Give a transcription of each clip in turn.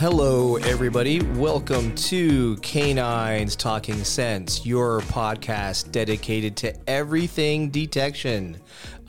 Hello, everybody. Welcome to Canines Talking Sense, your podcast dedicated to everything detection.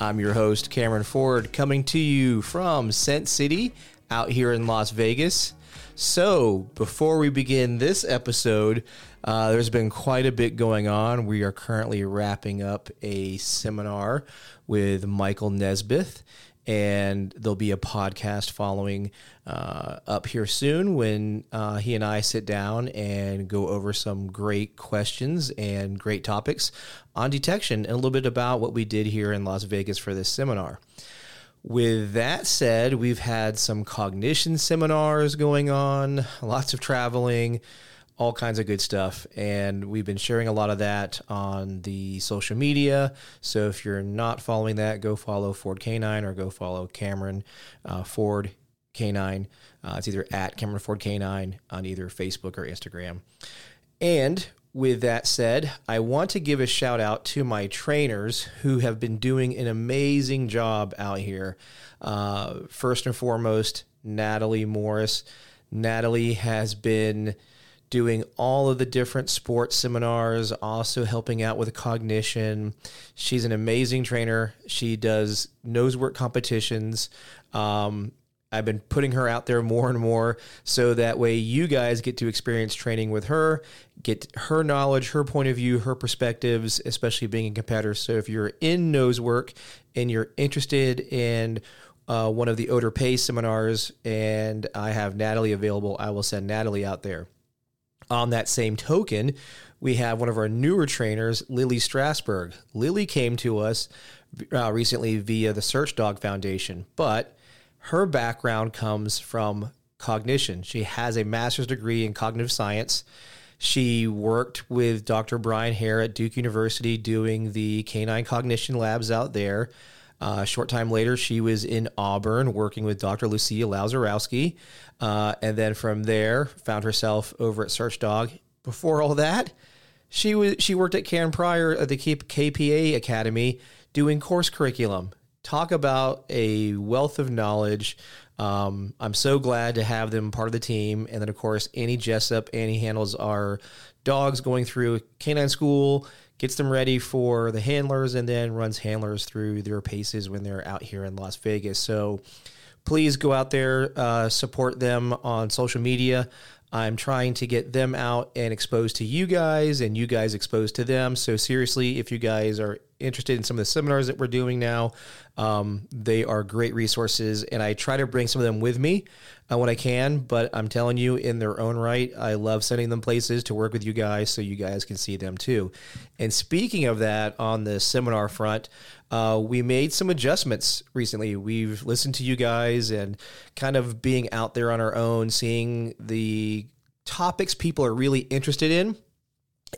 I'm your host, Cameron Ford, coming to you from Scent City out here in Las Vegas. So, before we begin this episode, uh, there's been quite a bit going on. We are currently wrapping up a seminar with Michael Nesbith and there'll be a podcast following uh, up here soon when uh, he and I sit down and go over some great questions and great topics on detection and a little bit about what we did here in Las Vegas for this seminar. With that said, we've had some cognition seminars going on, lots of traveling all kinds of good stuff. And we've been sharing a lot of that on the social media. So if you're not following that, go follow Ford Canine or go follow Cameron uh, Ford Canine. Uh, it's either at Cameron Ford Canine on either Facebook or Instagram. And with that said, I want to give a shout out to my trainers who have been doing an amazing job out here. Uh, first and foremost, Natalie Morris. Natalie has been doing all of the different sports seminars, also helping out with cognition. She's an amazing trainer. She does nose work competitions. Um, I've been putting her out there more and more so that way you guys get to experience training with her, get her knowledge, her point of view, her perspectives, especially being a competitor. So if you're in nose work and you're interested in uh, one of the odor pay seminars and I have Natalie available, I will send Natalie out there. On that same token, we have one of our newer trainers, Lily Strasberg. Lily came to us uh, recently via the Search Dog Foundation, but her background comes from cognition. She has a master's degree in cognitive science. She worked with Dr. Brian Hare at Duke University doing the canine cognition labs out there. Uh, a short time later, she was in Auburn working with Dr. Lucia Lazarowski. Uh, and then from there, found herself over at Search Dog. Before all that, she was she worked at Karen Pryor at the KPA Academy doing course curriculum. Talk about a wealth of knowledge. Um, I'm so glad to have them part of the team. And then, of course, Annie Jessup. Annie handles our dogs going through canine school, gets them ready for the handlers, and then runs handlers through their paces when they're out here in Las Vegas. So please go out there, uh, support them on social media. I'm trying to get them out and exposed to you guys, and you guys exposed to them. So, seriously, if you guys are interested in some of the seminars that we're doing now, um, they are great resources, and I try to bring some of them with me uh, when I can. But I'm telling you, in their own right, I love sending them places to work with you guys so you guys can see them too. And speaking of that, on the seminar front, uh, we made some adjustments recently. We've listened to you guys and kind of being out there on our own, seeing the topics people are really interested in.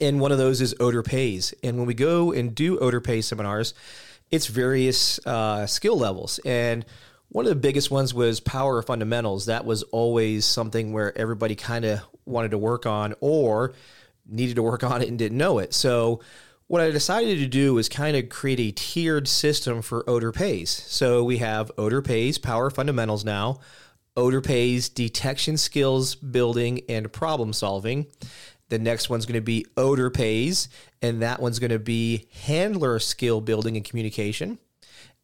And one of those is odor pays. And when we go and do odor pay seminars, it's various uh, skill levels. And one of the biggest ones was power fundamentals. That was always something where everybody kind of wanted to work on or needed to work on it and didn't know it. So what I decided to do was kind of create a tiered system for odor pays. So we have odor pays, power fundamentals now, odor pays, detection skills building and problem solving. The next one's going to be odor pays, and that one's going to be handler skill building and communication.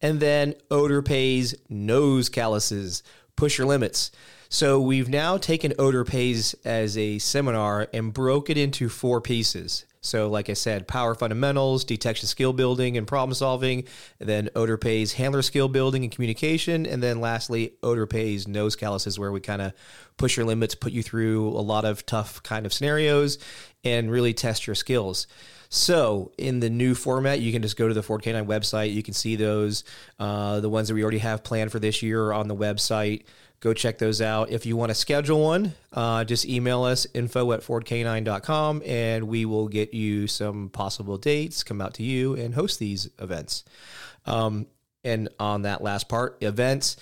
And then odor pays, nose calluses, push your limits. So we've now taken odor pays as a seminar and broke it into four pieces. So, like I said, power fundamentals, detection skill building and problem solving, and then odor pays handler skill building and communication, and then lastly, odor pays nose calluses, where we kind of push your limits, put you through a lot of tough kind of scenarios, and really test your skills. So, in the new format, you can just go to the Ford K9 website. You can see those. Uh, the ones that we already have planned for this year are on the website go check those out. If you want to schedule one, uh, just email us info at fordcanine.com and we will get you some possible dates, come out to you and host these events. Um, and on that last part, events,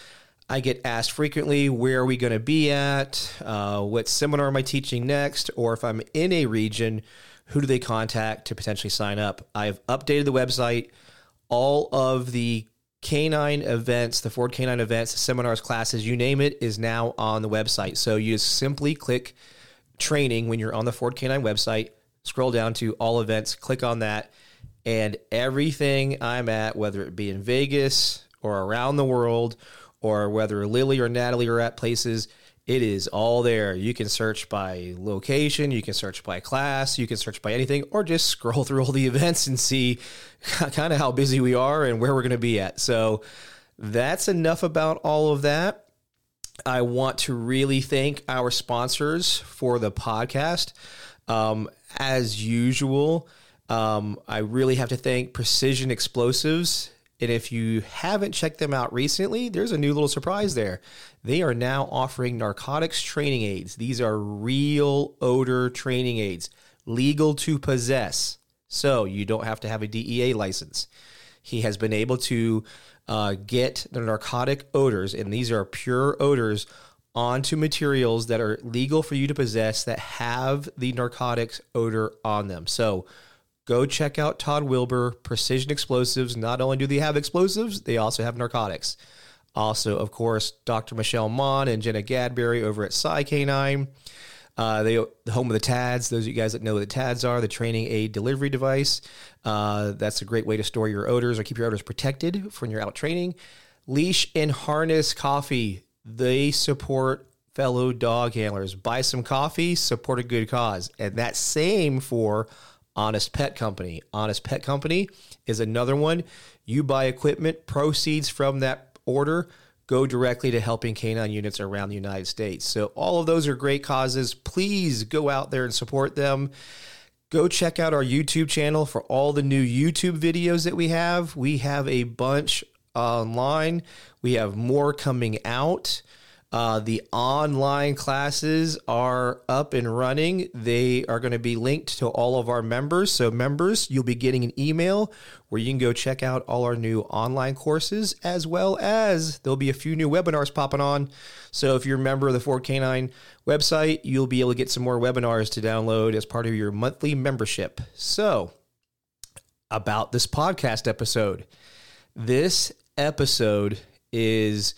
I get asked frequently, where are we going to be at? Uh, what seminar am I teaching next? Or if I'm in a region, who do they contact to potentially sign up? I've updated the website. All of the canine events, the Ford canine events, seminars, classes, you name it, is now on the website. So you just simply click training when you're on the Ford canine website, scroll down to all events, click on that, and everything I'm at, whether it be in Vegas or around the world, or whether Lily or Natalie are at places, it is all there. You can search by location, you can search by class, you can search by anything, or just scroll through all the events and see kind of how busy we are and where we're going to be at. So that's enough about all of that. I want to really thank our sponsors for the podcast. Um, as usual, um, I really have to thank Precision Explosives and if you haven't checked them out recently, there's a new little surprise there. They are now offering narcotics training aids. These are real odor training aids, legal to possess. So you don't have to have a DEA license. He has been able to uh, get the narcotic odors, and these are pure odors, onto materials that are legal for you to possess that have the narcotics odor on them. So go check out Todd Wilbur, Precision Explosives. Not only do they have explosives, they also have narcotics. Also, of course, Dr. Michelle Mon and Jenna Gadberry over at Psy K9. Uh, they the home of the TADS. Those of you guys that know what the TADS are, the training aid delivery device. Uh, that's a great way to store your odors or keep your odors protected when you're out training. Leash and Harness Coffee. They support fellow dog handlers. Buy some coffee, support a good cause, and that same for Honest Pet Company. Honest Pet Company is another one. You buy equipment, proceeds from that order go directly to helping canine units around the United States. So, all of those are great causes. Please go out there and support them. Go check out our YouTube channel for all the new YouTube videos that we have. We have a bunch online, we have more coming out. Uh, the online classes are up and running. They are going to be linked to all of our members. So, members, you'll be getting an email where you can go check out all our new online courses, as well as there'll be a few new webinars popping on. So, if you're a member of the Ford Canine website, you'll be able to get some more webinars to download as part of your monthly membership. So, about this podcast episode, this episode is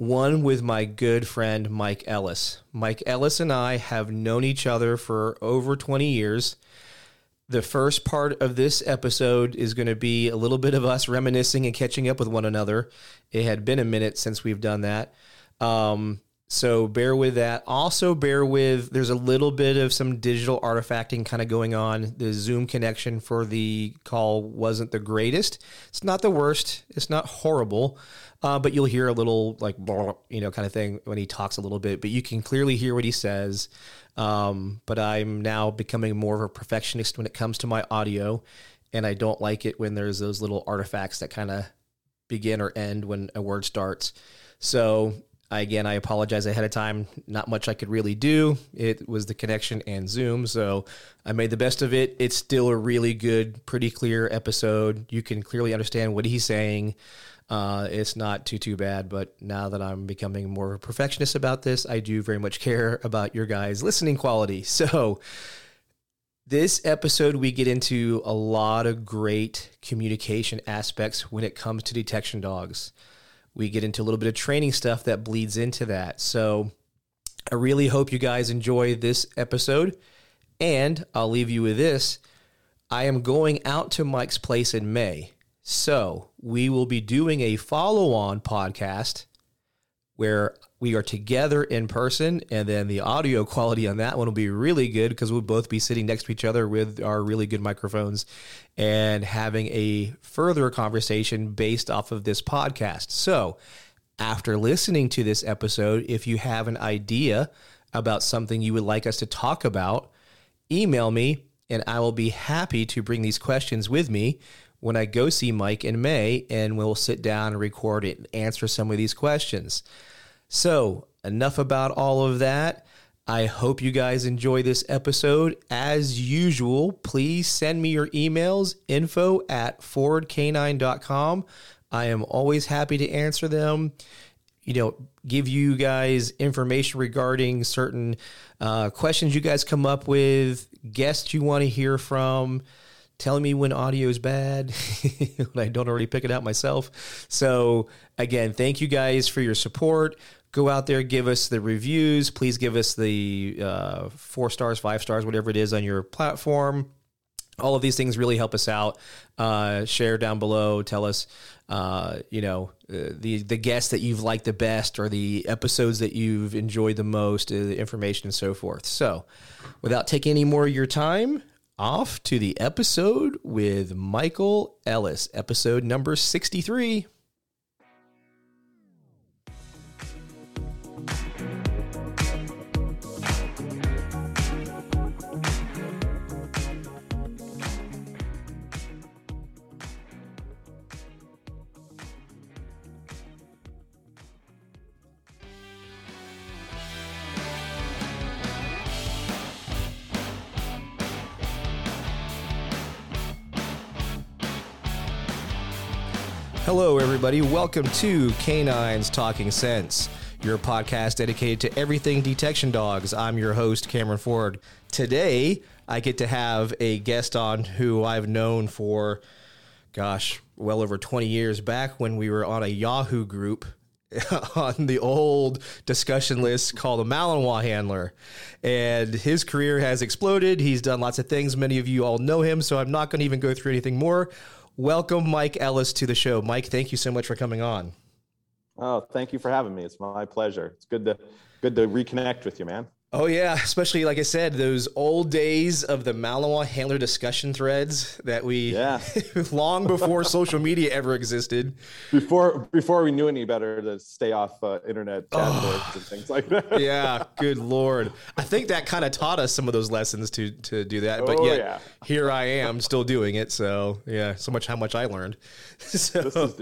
one with my good friend Mike Ellis. Mike Ellis and I have known each other for over 20 years. The first part of this episode is going to be a little bit of us reminiscing and catching up with one another. It had been a minute since we've done that. Um, so bear with that. Also, bear with there's a little bit of some digital artifacting kind of going on. The Zoom connection for the call wasn't the greatest. It's not the worst. It's not horrible, uh, but you'll hear a little like you know kind of thing when he talks a little bit. But you can clearly hear what he says. Um, but I'm now becoming more of a perfectionist when it comes to my audio, and I don't like it when there's those little artifacts that kind of begin or end when a word starts. So again, I apologize ahead of time. Not much I could really do. It was the connection and Zoom, so I made the best of it. It's still a really good, pretty clear episode. You can clearly understand what he's saying. Uh, it's not too too bad, but now that I'm becoming more perfectionist about this, I do very much care about your guys' listening quality. So. This episode, we get into a lot of great communication aspects when it comes to detection dogs. We get into a little bit of training stuff that bleeds into that. So I really hope you guys enjoy this episode. And I'll leave you with this I am going out to Mike's place in May. So we will be doing a follow on podcast where we are together in person, and then the audio quality on that one will be really good because we'll both be sitting next to each other with our really good microphones and having a further conversation based off of this podcast. So, after listening to this episode, if you have an idea about something you would like us to talk about, email me and I will be happy to bring these questions with me when I go see Mike in May and we'll sit down and record it and answer some of these questions. So, enough about all of that. I hope you guys enjoy this episode. As usual, please send me your emails info at fordk9.com. I am always happy to answer them. You know, give you guys information regarding certain uh, questions you guys come up with, guests you want to hear from, telling me when audio is bad when I don't already pick it out myself. So, again, thank you guys for your support. Go out there, give us the reviews. Please give us the uh, four stars, five stars, whatever it is on your platform. All of these things really help us out. Uh, share down below. Tell us, uh, you know, uh, the the guests that you've liked the best, or the episodes that you've enjoyed the most, uh, the information and so forth. So, without taking any more of your time, off to the episode with Michael Ellis, episode number 63. Hello, everybody. Welcome to Canines Talking Sense, your podcast dedicated to everything detection dogs. I'm your host, Cameron Ford. Today, I get to have a guest on who I've known for, gosh, well over 20 years back when we were on a Yahoo group on the old discussion list called the Malinois handler. And his career has exploded. He's done lots of things. Many of you all know him, so I'm not going to even go through anything more. Welcome, Mike Ellis, to the show. Mike, thank you so much for coming on. Oh, thank you for having me. It's my pleasure. It's good to good to reconnect with you, man. Oh yeah, especially like I said, those old days of the Malinois handler discussion threads that we yeah long before social media ever existed. Before before we knew any better to stay off uh, internet chat oh, and things like that. yeah, good lord. I think that kind of taught us some of those lessons to to do that. But oh, yet yeah. here I am still doing it. So yeah, so much how much I learned. so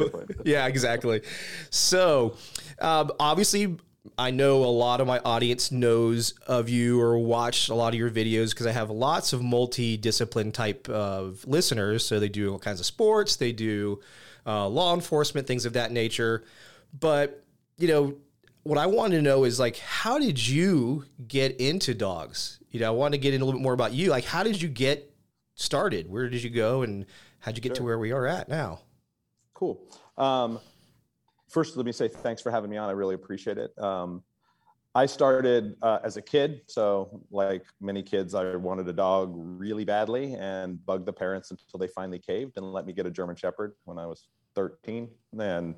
yeah, exactly. So um, obviously I know a lot of my audience knows of you or watched a lot of your videos because I have lots of multi-discipline type of listeners. So they do all kinds of sports, they do uh, law enforcement, things of that nature. But you know, what I want to know is like, how did you get into dogs? You know, I want to get in a little bit more about you. Like, how did you get started? Where did you go, and how'd you get sure. to where we are at now? Cool. Um, first, let me say thanks for having me on. I really appreciate it. Um, I started uh, as a kid. So, like many kids, I wanted a dog really badly and bugged the parents until they finally caved and let me get a German Shepherd when I was 13. And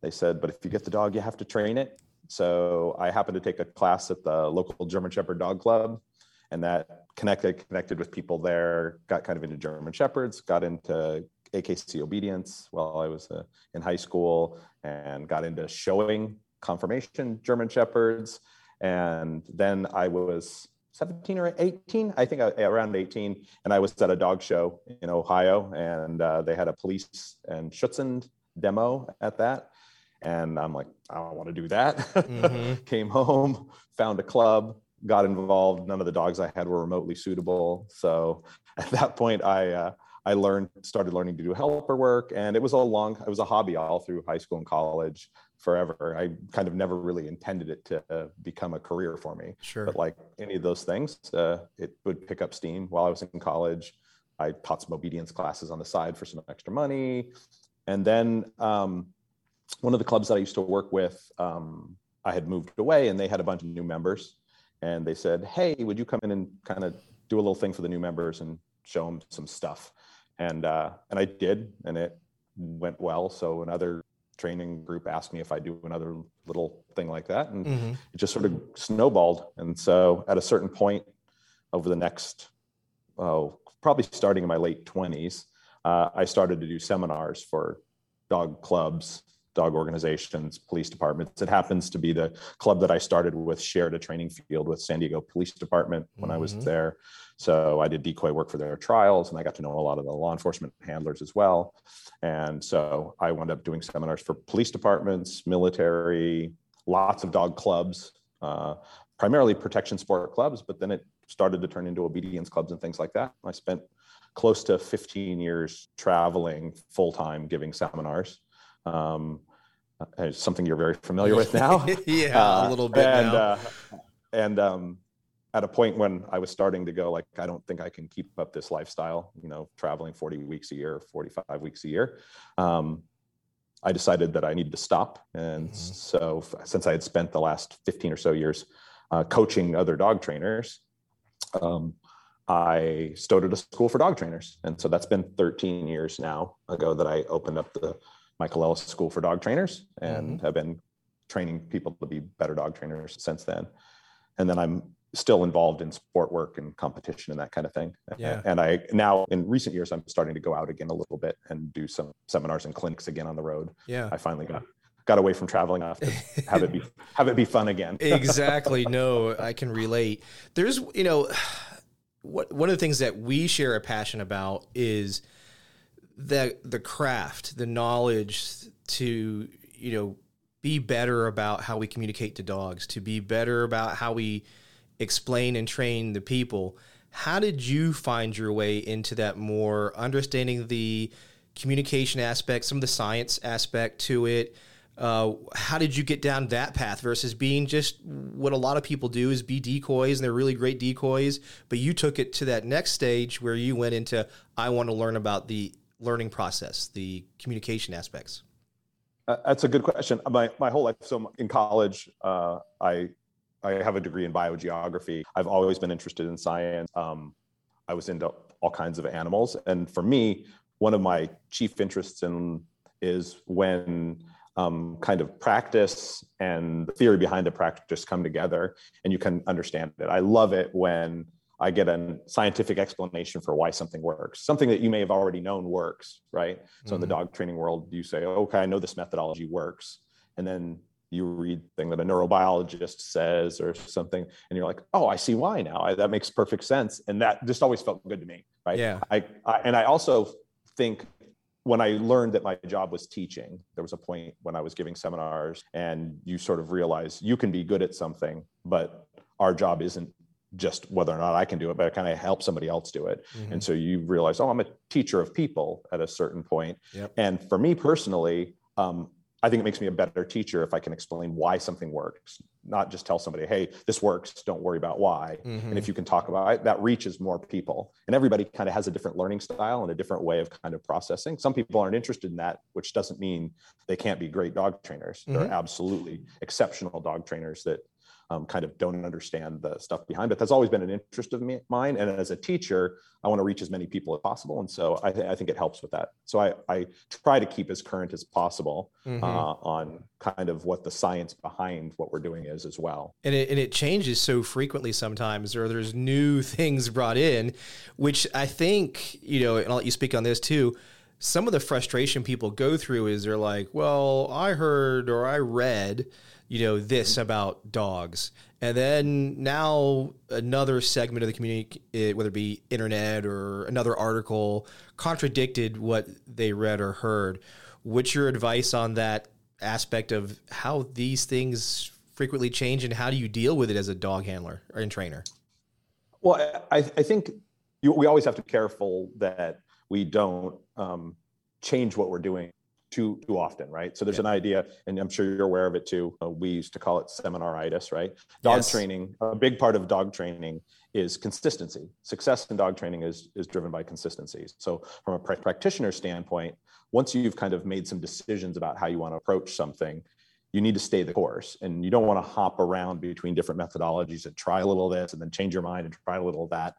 they said, but if you get the dog, you have to train it. So, I happened to take a class at the local German Shepherd Dog Club. And that connected connected with people there, got kind of into German Shepherds, got into AKC obedience while I was uh, in high school and got into showing conformation German Shepherds. And then I was 17 or 18, I think around 18, and I was at a dog show in Ohio, and uh, they had a police and Schutzhund demo at that. And I'm like, I don't want to do that. Mm-hmm. Came home, found a club, got involved. None of the dogs I had were remotely suitable. So at that point, I uh, I learned, started learning to do helper work, and it was a long, it was a hobby all through high school and college forever. I kind of never really intended it to uh, become a career for me. Sure. But like any of those things, uh, it would pick up steam while I was in college. I taught some obedience classes on the side for some extra money, and then um, one of the clubs that I used to work with, um, I had moved away, and they had a bunch of new members, and they said, "Hey, would you come in and kind of do a little thing for the new members and show them some stuff?" And uh, and I did, and it went well. So another training group asked me if I do another little thing like that, and mm-hmm. it just sort of snowballed. And so at a certain point, over the next, oh, probably starting in my late twenties, uh, I started to do seminars for dog clubs dog organizations, police departments. It happens to be the club that I started with, shared a training field with San Diego Police Department when mm-hmm. I was mm-hmm. there. So I did decoy work for their trials and I got to know a lot of the law enforcement handlers as well. And so I wound up doing seminars for police departments, military, lots of dog clubs, uh, primarily protection sport clubs, but then it started to turn into obedience clubs and things like that. I spent close to 15 years traveling full time giving seminars um, uh, something you're very familiar with now. yeah, uh, a little bit and, now. Uh, and um, at a point when I was starting to go like, I don't think I can keep up this lifestyle, you know, traveling 40 weeks a year, 45 weeks a year. Um, I decided that I needed to stop. And mm-hmm. so since I had spent the last 15 or so years uh, coaching other dog trainers, um, I started a school for dog trainers. And so that's been 13 years now ago that I opened up the Michael Ellis School for Dog Trainers and mm-hmm. have been training people to be better dog trainers since then. And then I'm still involved in sport work and competition and that kind of thing. Yeah. And I now in recent years I'm starting to go out again a little bit and do some seminars and clinics again on the road. Yeah. I finally got got away from traveling enough to have it be have it be fun again. exactly. No, I can relate. There's you know what one of the things that we share a passion about is the the craft, the knowledge to you know be better about how we communicate to dogs, to be better about how we explain and train the people. How did you find your way into that more understanding the communication aspect, some of the science aspect to it? Uh, how did you get down that path versus being just what a lot of people do is be decoys and they're really great decoys, but you took it to that next stage where you went into I want to learn about the learning process, the communication aspects. Uh, that's a good question. My my whole life, so in college, uh, I I have a degree in biogeography. I've always been interested in science. Um, I was into all kinds of animals, and for me, one of my chief interests in is when um, kind of practice and the theory behind the practice come together, and you can understand it. I love it when I get a scientific explanation for why something works, something that you may have already known works, right? So mm-hmm. in the mm-hmm. dog training world, you say, okay, I know this methodology works. And then you read thing that a neurobiologist says or something and you're like oh i see why now I, that makes perfect sense and that just always felt good to me right yeah I, I and i also think when i learned that my job was teaching there was a point when i was giving seminars and you sort of realize you can be good at something but our job isn't just whether or not I can do it, but I kind of help somebody else do it. Mm-hmm. And so you realize, oh, I'm a teacher of people at a certain point. Yep. And for me personally, um, I think it makes me a better teacher if I can explain why something works, not just tell somebody, hey, this works, don't worry about why. Mm-hmm. And if you can talk about it, that reaches more people. And everybody kind of has a different learning style and a different way of kind of processing. Some people aren't interested in that, which doesn't mean they can't be great dog trainers. Mm-hmm. They're absolutely exceptional dog trainers that um, kind of don't understand the stuff behind. But that's always been an interest of me, mine. And as a teacher, I want to reach as many people as possible. And so I, th- I think it helps with that. So I, I, try to keep as current as possible mm-hmm. uh, on kind of what the science behind what we're doing is as well. And it, and it changes so frequently sometimes, or there's new things brought in, which I think, you know, and I'll let you speak on this too some of the frustration people go through is they're like, well, I heard or I read you know this about dogs. And then now another segment of the community eh, whether it be internet or another article contradicted what they read or heard. What's your advice on that aspect of how these things frequently change and how do you deal with it as a dog handler and trainer? Well i, I think you, we always have to be careful that we don't um, change what we're doing too too often, right? So there's yeah. an idea, and I'm sure you're aware of it too. Uh, we used to call it seminaritis, right? Dog yes. training. A big part of dog training is consistency. Success in dog training is is driven by consistency. So from a practitioner standpoint, once you've kind of made some decisions about how you want to approach something, you need to stay the course and you don't want to hop around between different methodologies and try a little of this and then change your mind and try a little of that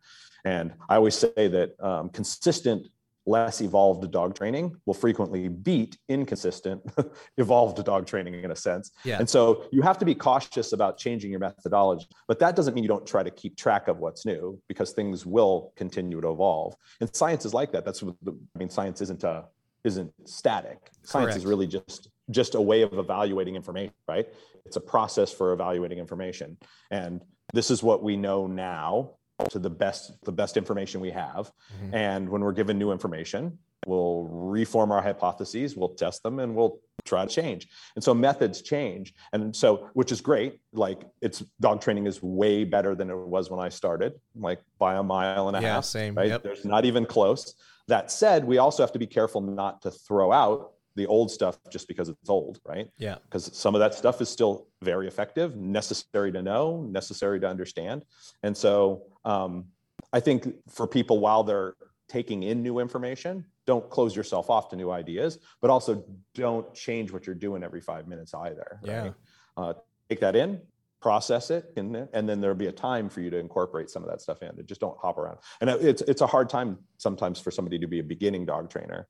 and i always say that um, consistent less evolved dog training will frequently beat inconsistent evolved dog training in a sense. Yeah. And so you have to be cautious about changing your methodology, but that doesn't mean you don't try to keep track of what's new because things will continue to evolve. And science is like that. That's what the, I mean, science isn't a, isn't static. Science Correct. is really just just a way of evaluating information, right? It's a process for evaluating information. And this is what we know now to the best the best information we have mm-hmm. and when we're given new information we'll reform our hypotheses we'll test them and we'll try to change and so methods change and so which is great like it's dog training is way better than it was when i started like by a mile and a yeah, half same right yep. there's not even close that said we also have to be careful not to throw out the old stuff just because it's old, right? Yeah. Because some of that stuff is still very effective, necessary to know, necessary to understand. And so um, I think for people while they're taking in new information, don't close yourself off to new ideas, but also don't change what you're doing every five minutes either. Yeah. Right? Uh, take that in, process it, and, and then there'll be a time for you to incorporate some of that stuff in. Just don't hop around. And it's it's a hard time sometimes for somebody to be a beginning dog trainer.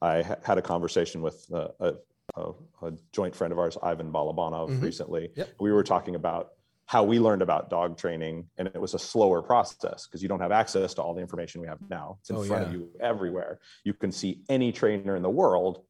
I ha- had a conversation with uh, a, a, a, joint friend of ours, Ivan Balabanov, mm-hmm. recently. Yep. We were talking about how we learned about dog training and it was a slower process because you don't have access to all the information we have now. It's in oh, front yeah. of you everywhere. You can see any trainer in the world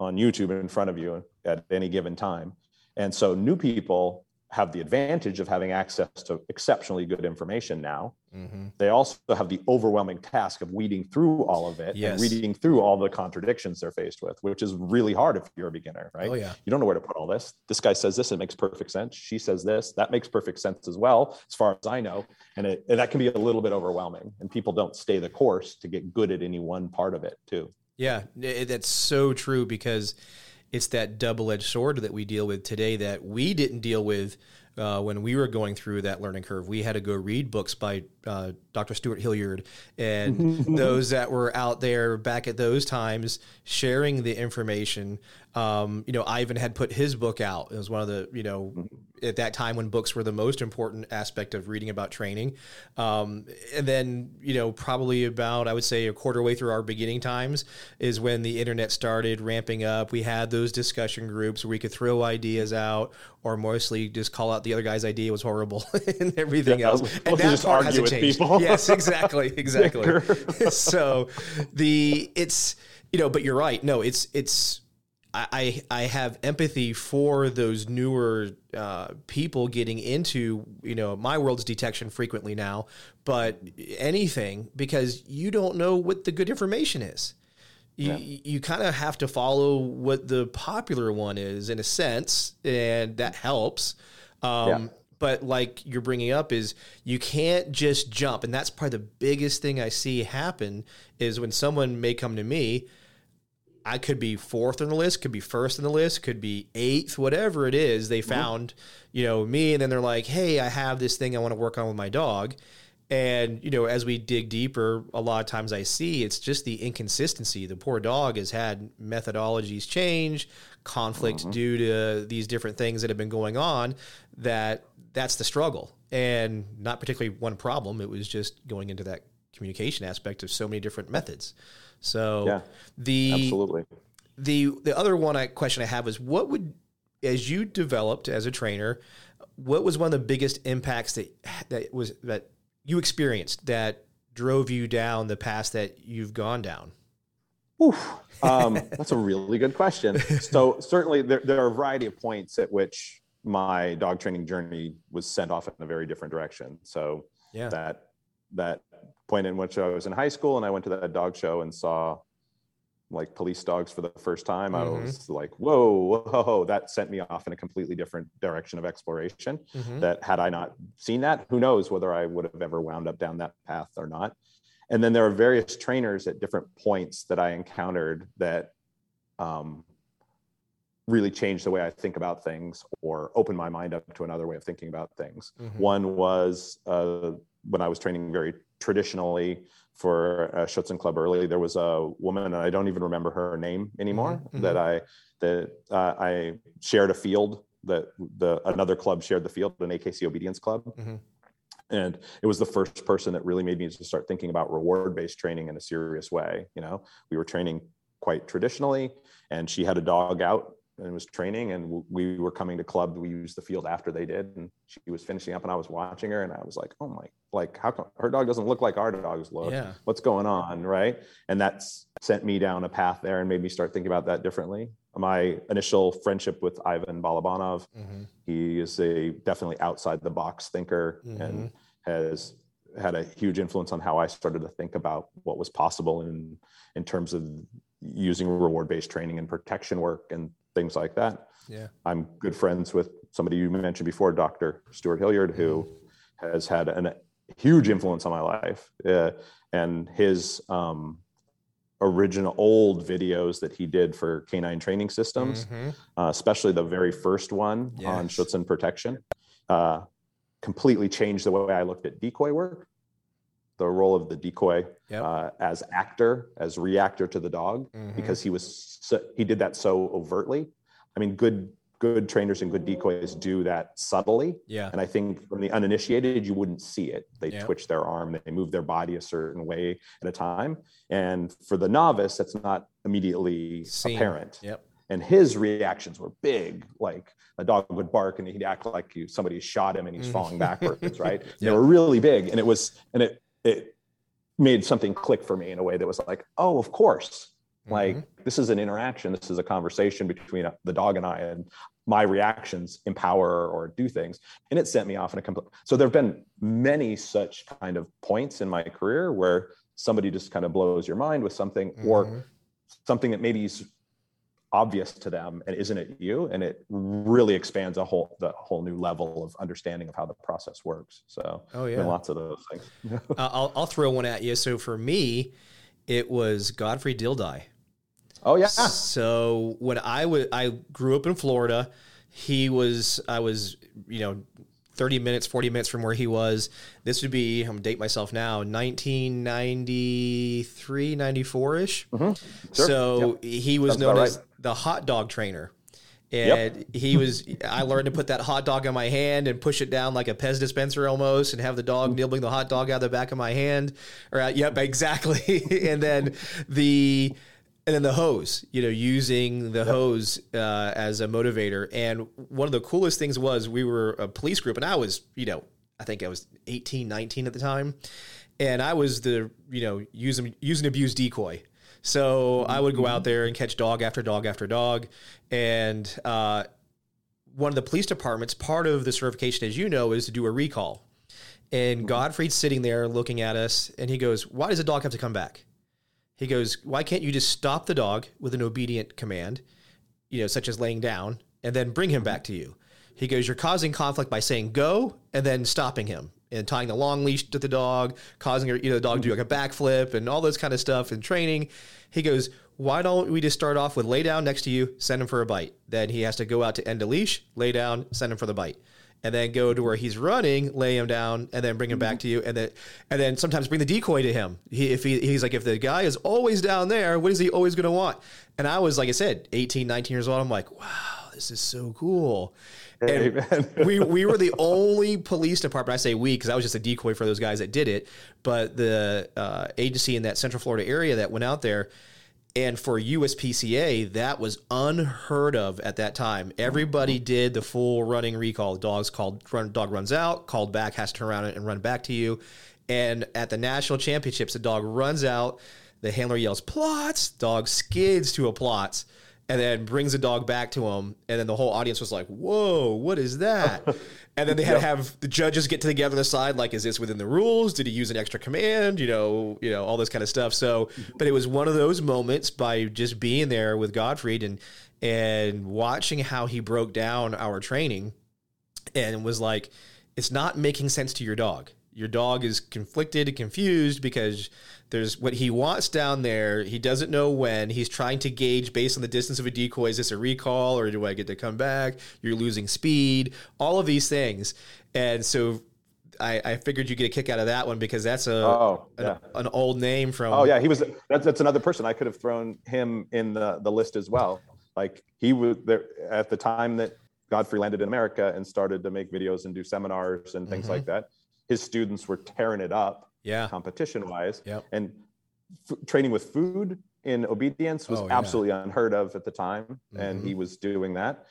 on youtube in front of you at any given time. And so new people have the advantage of having access to exceptionally good information now. Mm-hmm. They also have the overwhelming task of weeding through all of it yes. and reading through all the contradictions they're faced with, which is really hard if you're a beginner, right? Oh, yeah. You don't know where to put all this. This guy says this, it makes perfect sense. She says this, that makes perfect sense as well, as far as I know. And, it, and that can be a little bit overwhelming. And people don't stay the course to get good at any one part of it, too. Yeah, that's so true because it's that double-edged sword that we deal with today that we didn't deal with uh, when we were going through that learning curve. We had to go read books by uh, Dr. Stewart Hilliard and those that were out there back at those times sharing the information. Um, you know, Ivan had put his book out. It was one of the, you know, at that time when books were the most important aspect of reading about training. Um, and then, you know, probably about, I would say, a quarter way through our beginning times is when the internet started ramping up. We had those discussion groups where we could throw ideas out or mostly just call out the other guy's idea was horrible and everything Yeah, else. And that just part argue hasn't with changed. people. Yes, exactly, exactly. so the it's you know, but you're right. No, it's it's I I have empathy for those newer uh, people getting into you know my world's detection frequently now, but anything because you don't know what the good information is. You, Yeah. you kind of have to follow what the popular one is in a sense, and that helps. Um, Yeah. But like you're bringing up is you can't just jump, and that's probably the biggest thing I see happen is when someone may come to me. I could be fourth on the list, could be first on the list, could be eighth, whatever it is. They mm-hmm. found, you know, me, and then they're like, "Hey, I have this thing I want to work on with my dog." And you know, as we dig deeper, a lot of times I see it's just the inconsistency. The poor dog has had methodologies change, conflict mm-hmm. due to these different things that have been going on. That that's the struggle, and not particularly one problem. It was just going into that communication aspect of so many different methods. So Yeah, the Absolutely. the the other one I question I have is what would as you developed as a trainer, what was one of the biggest impacts that that was that you experienced that drove you down the path that you've gone down? Oof. Um, that's a really good question. So certainly there, there are a variety of points at which my dog training journey was sent off in a very different direction. So Yeah. that that point in which I was in high school and I went to that dog show and saw like police dogs for the first time, I Mhm. was like, whoa, whoa, that sent me off in a completely different direction of exploration. Mhm. That had I not seen that, who knows whether I would have ever wound up down that path or not. And then there are various trainers at different points that I encountered that um, really changed the way I think about things or opened my mind up to another way of thinking about things. Mhm. One was uh, when I was training very traditionally for a Schutzhund Club early. There was a woman, and I don't even remember her name anymore. Mhm, That I that uh, I shared a field that the another club shared the field, an AKC Obedience Club. Mhm. And it was the first person that really made me to start thinking about reward-based training in a serious way. You know, we were training quite traditionally, and she had a dog out and was training and we were coming to club we used the field after they did and she was finishing up and i was watching her and i was like oh my like how come her dog doesn't look like our dogs look. Yeah. what's going on? Right? And that's sent me down a path there and made me start thinking about that differently. My initial friendship with ivan balabanov Mhm. he is a definitely outside the box thinker and has had a huge influence on how I started to think about what was possible in in terms of using reward based training and protection work and things like that. Yeah. I'm good friends with somebody you mentioned before, Dr. Stewart Hilliard, who has had a huge influence on my life. Uh, and his um, original old videos that he did for canine training systems, Mhm. uh, especially the very first one on Schutzhund protection. Uh, completely changed the way I looked at decoy work, the role of the decoy Yep. uh, as actor, as reactor to the dog, Mhm. because he was so, he did that so overtly. I mean, good good trainers and good decoys do that subtly. Yeah. And I think from the uninitiated, you wouldn't see it. They Yeah. twitch their arm, they move their body a certain way at a time. And for the novice, that's not immediately Seen. apparent. Yep. And his reactions were big, like a dog would bark and he'd act like you, somebody shot him and he's Mhm. falling backwards, right? They were really big. And it was, and it, it made something click for me in a way that was like, oh, of course. Like Mhm. this is an interaction. This is a conversation between uh, the dog and I, and my reactions empower or do things. And it sent me off in a complete. So there have been many such kind of points in my career where somebody just kind of blows your mind with something, or Mhm. something that maybe obvious to them and isn't it you, and it really expands a whole the whole new level of understanding of how the process works. So Oh yeah. lots of those things. Uh, I'll I'll throw one at you. So for me, it was Godfrey Dildei. oh yeah. So when I was, I grew up in Florida. He was, I was, you know, 30 minutes, 40 minutes from where he was. This would be, I'm gonna date myself now, 1993, 94 ish. Mhm. Sure. So he was Sounds known as the hot dog trainer. Yep. And he was, I learned to put that hot dog in my hand and push it down like a Pez dispenser almost and have the dog nibbling the hot dog out of the back of my hand. Or, uh, yep, exactly. and then the, and then the hose, you know, using the hose uh, as a motivator. And one of the coolest things was we were a police group and I was, you know, I think I was 18, 19 at the time. And I was the, you know, use use and abuse decoy. So I would go out there and catch dog after dog after dog. And uh, one of the police departments, part of the certification, as you know, is to do a recall. And Godfrey's sitting there looking at us and he goes, Why does a dog have to come back? He goes, Why can't you just stop the dog with an obedient command, you know, such as laying down, and then bring him back to you? He goes, You're causing conflict by saying go and then stopping him and tying the long leash to the dog, causing you know, the dog to do like a backflip and all those kind of stuff in training. He goes, Why don't we just start off with lay down next to you, send him for a bite? Then he has to go out to end a leash, lay down, send him for the bite. And then go to where he's running, lay him down, and then bring him back to you, and then and then sometimes bring the decoy to him. He, if he, he's like, if the guy is always down there, what is he always going to want? And I was like I said, 18, 19 years old. I'm like, wow, this is so cool. And Amen. we we were the only police department. I say we because I was just a decoy for those guys that did it. But the uh, agency in that Central Florida area that went out there, and for USPCA, that was unheard of at that time. Everybody did the full running recall. Dogs called run, dog runs out, called back, has to turn around and run back to you. And at the national championships, the dog runs out. The handler yells platz. Dog skids to a platz and then brings the dog back to him. And then the whole audience was like, whoa, what is that? and then they had to have the judges get together on the side, like, is this within the rules? Did he use an extra command? You know, you know, all this kind of stuff. So, but it was one of those moments by just being there with Gottfried and and watching how he broke down our training and was like, it's not making sense to your dog. Your dog is conflicted and confused because there's what he wants down there. He doesn't know when. He's trying to gauge based on the distance of a decoy. Is this a recall or do I get to come back? You're losing speed. All of these things. And so I, I figured you get a kick out of that one because that's a Oh, an, yeah. an old name from. Oh yeah, he was. That's, that's another person. I could have thrown him in the the list as well. Like he was there at the time that Godfrey landed in America and started to make videos and do seminars and things Mhm. like that. His students were tearing it up Yeah. competition wise. Yep. And f- training with food in obedience was Oh, yeah. absolutely unheard of at the time, and Mhm. he was doing that.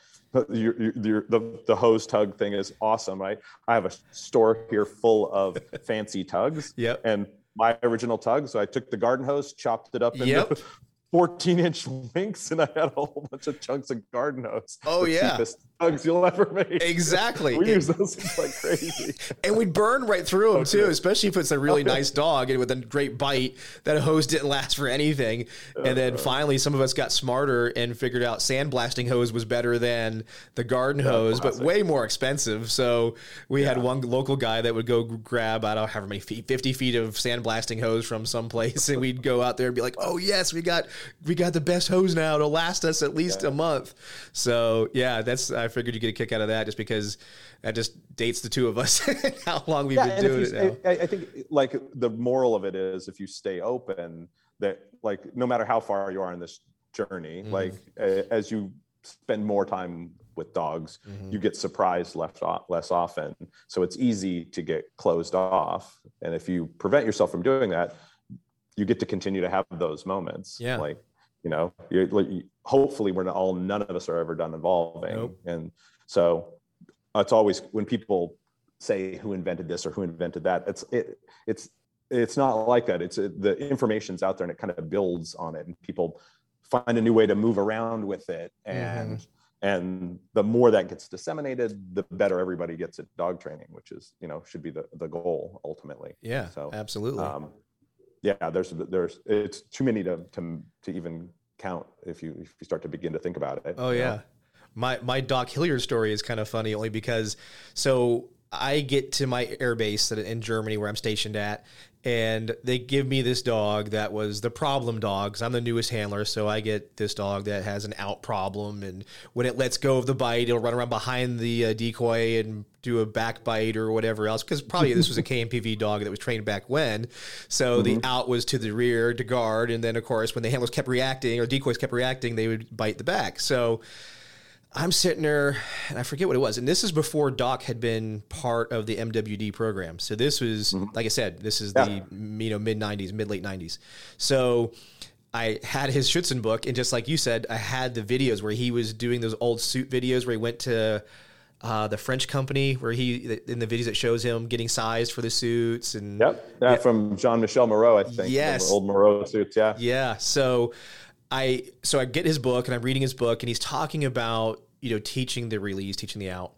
Your, your, the the hose tug thing is awesome, right? I have a store here full of fancy tugs, Yep. and my original tug. So I took the garden hose, chopped it up into Yep. 14 inch links and I had a whole bunch of chunks of garden hose. Oh, the yeah. cheapest hugs you'll ever make. Exactly. we It- use those things like crazy. and we'd burn right through them Oh, too, especially if it's a really Oh, yeah. nice dog and with a great bite. That hose didn't last for anything. And then uh-huh. finally, some of us got smarter and figured out sandblasting hose was better than the garden hose, but way more expensive. So we had one local guy that would go grab I don't know how many feet, fifty feet of sandblasting hose from someplace, and we'd go out there and be like, "Oh yes, we got we got the best hose now. It'll last us at least a month." So yeah, that's I figured you get a kick out of that just because that just dates the two of us how long we've been doing you- it now. I, I think like the moral of it is if you stay open, that like no matter how far you are in this journey, Mm-hmm. like uh, as you spend more time with dogs, Mm-hmm. you get surprised left off, less often. So it's easy to get closed off, and if you prevent yourself from doing that, you get to continue to have those moments. Yeah. like you know, you're, like, hopefully we're not all none of us are ever done evolving, Nope. and so it's always when people say who invented this or who invented that it's it it's it's not like that it's the information's out there and it kind of builds on it and people find a new way to move around with it and and the more that gets disseminated the better everybody gets at dog training which is you know should be the the goal ultimately Yeah, so absolutely. um yeah there's there's it's too many to to, to even count if you if you start to begin to think about it Oh you know? yeah. My my Doc Hilliard story is kind of funny only because so I get to my air base that- in Germany where I'm stationed at and they give me this dog that was the problem dog 'cause I'm the newest handler so I get this dog that has an out problem and when it lets go of the bite it'll run around behind the uh, decoy and do a back bite or whatever else because probably this was a KNPV dog that was trained back when so the mm-hmm. out was to the rear to guard and then of course when the handlers kept reacting or decoys kept reacting they would bite the back so I'm sitting there, and I forget what it was. And this is before Doc had been part of the MWD program. So this was, mm-hmm. like I said, this is Yeah. the you know mid '90s, mid late '90s. So I had his Schutzhund book, and just like you said, I had the videos where he was doing those old suit videos where he went to. Uh, the French company where he in the videos that shows him getting sized for the suits and Yep. Yeah, from Jean Michel Moreau, I think. Yes. Old Moreau suits. Yeah. Yeah. So I so I get his book and I'm reading his book and he's talking about, you know, teaching the release, teaching the out.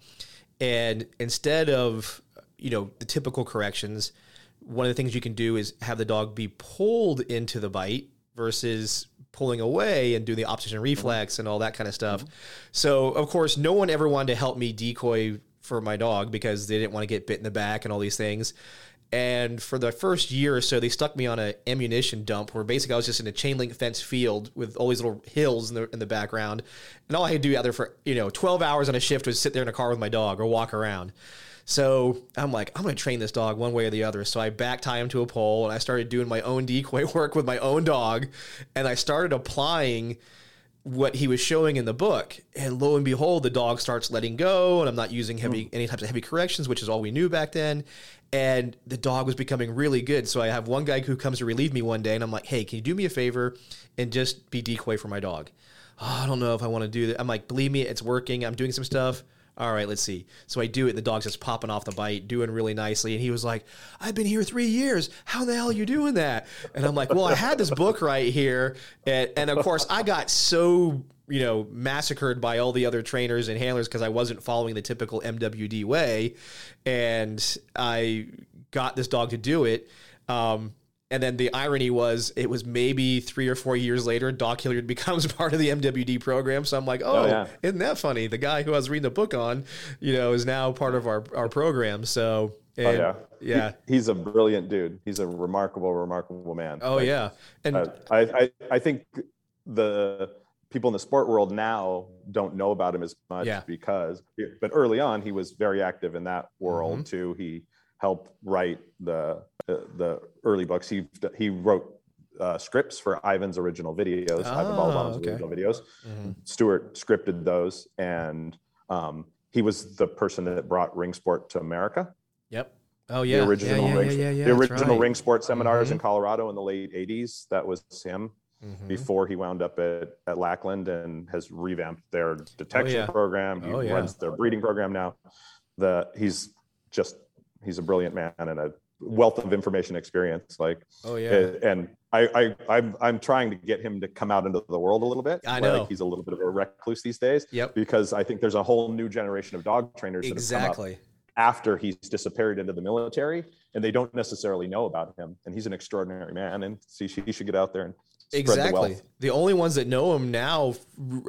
And instead of, you know, the typical corrections, one of the things you can do is have the dog be pulled into the bite versus pulling away and doing the opposition mm-hmm. reflex and all that kind of stuff. Mm-hmm. So, of course, no one ever wanted to help me decoy for my dog because they didn't want to get bit in the back and all these things. And for the first year or so, they stuck me on an ammunition dump where basically I was just in a chain link fence field with all these little hills in the in the background, and all I had to do out there for you know twelve hours on a shift was sit there in a car with my dog or walk around. So I'm like, I'm going to train this dog one way or the other. So I back tie him to a pole and I started doing my own decoy work with my own dog, and I started applying what he was showing in the book. And lo and behold, the dog starts letting go, and I'm not using heavy hmm. any types of heavy corrections, which is all we knew back then. And the dog was becoming really good. So I have one guy who comes to relieve me one day, and I'm like, "Hey, can you do me a favor and just be decoy for my dog?" Oh, I don't know if I want to do that. I'm like, "Believe me, it's working. I'm doing some stuff." All right, let's see. So I do it. The dog's just popping off the bite, doing really nicely. And he was like, I've been here three years. How the hell are you doing that? And I'm like, well, I had this book right here. And, and of course, I got so, you know, massacred by all the other trainers and handlers because I wasn't following the typical MWD way. And I got this dog to do it. Um, and then the irony was, it was maybe three or four years later, Doc Hilliard becomes part of the MWD program. So I'm like, oh, Oh, yeah. isn't that funny? The guy who I was reading the book on, you know, is now part of our, our program. So, Oh, yeah. yeah. He- he's a brilliant dude. He's a remarkable, remarkable man. Oh, Like, yeah. And uh, I, I, I think the people in the sport world now don't know about him as much Yeah. because, but early on, he was very active in that world Mm-hmm. too. He helped write the, the, the early books. He, he wrote uh, scripts for Ivan's original videos, Ivan Oh, Balaban's okay. original videos. Mhm. Stewart scripted those, and um, he was the person that brought ring sport to America. yep. Oh, yeah. The original, yeah, yeah, ring, yeah, yeah, yeah, the original right. ring sport seminars Mhm. in Colorado in the late '80s. That was him Mhm. before he wound up at, at Lackland and has revamped their detection Oh, yeah. program. He Oh, runs their breeding program now. The he's just he's a brilliant man and a wealth of information experience. Like Oh, yeah. uh, and I, I I'm I'm trying to get him to come out into the world a little bit. I know like he's a little bit of a recluse these days. Yep. Because I think there's a whole new generation of dog trainers exactly after he's disappeared into the military, and they don't necessarily know about him. And he's an extraordinary man, and so he should get out there and exactly. The, the, only ones that know him now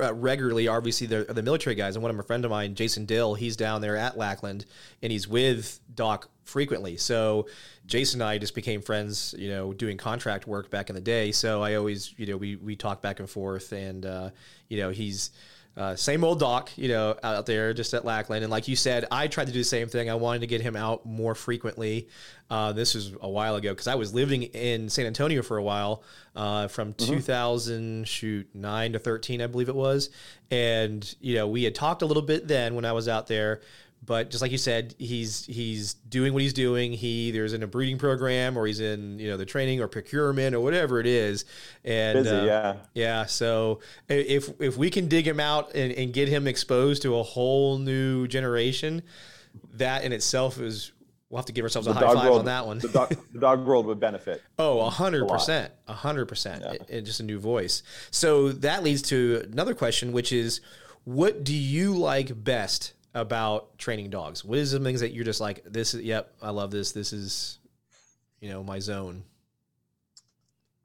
uh, regularly, obviously, the the military guys. And one of my friend of mine, Jason Dill, he's down there at Lackland, and he's with Doc frequently. So Jason and I just became friends, you know, doing contract work back in the day. So I always, you know, we we talk back and forth, and uh, you know, he's uh, same old Doc, you know, out there just at Lackland. And like you said, I tried to do the same thing. I wanted to get him out more frequently. Uh, this was a while ago because I was living in San Antonio for a while, uh, from mm-hmm. 2000 shoot nine to 13, I believe it was. And you know, we had talked a little bit then when I was out there, but just like you said, he's he's doing what he's doing. He there's in a breeding program, or he's in you know the training or procurement or whatever it is. And Busy, uh, yeah, yeah. So if if we can dig him out and, and get him exposed to a whole new generation, that in itself is we'll have to give ourselves the a high five world, on that one. the, dog, the dog world would benefit. Oh, a hundred percent, a hundred percent. And just a new voice. So that leads to another question, which is, what do you like best about training dogs? What is the things that you're just like, this is, yep, I love this. This is, you know, my zone.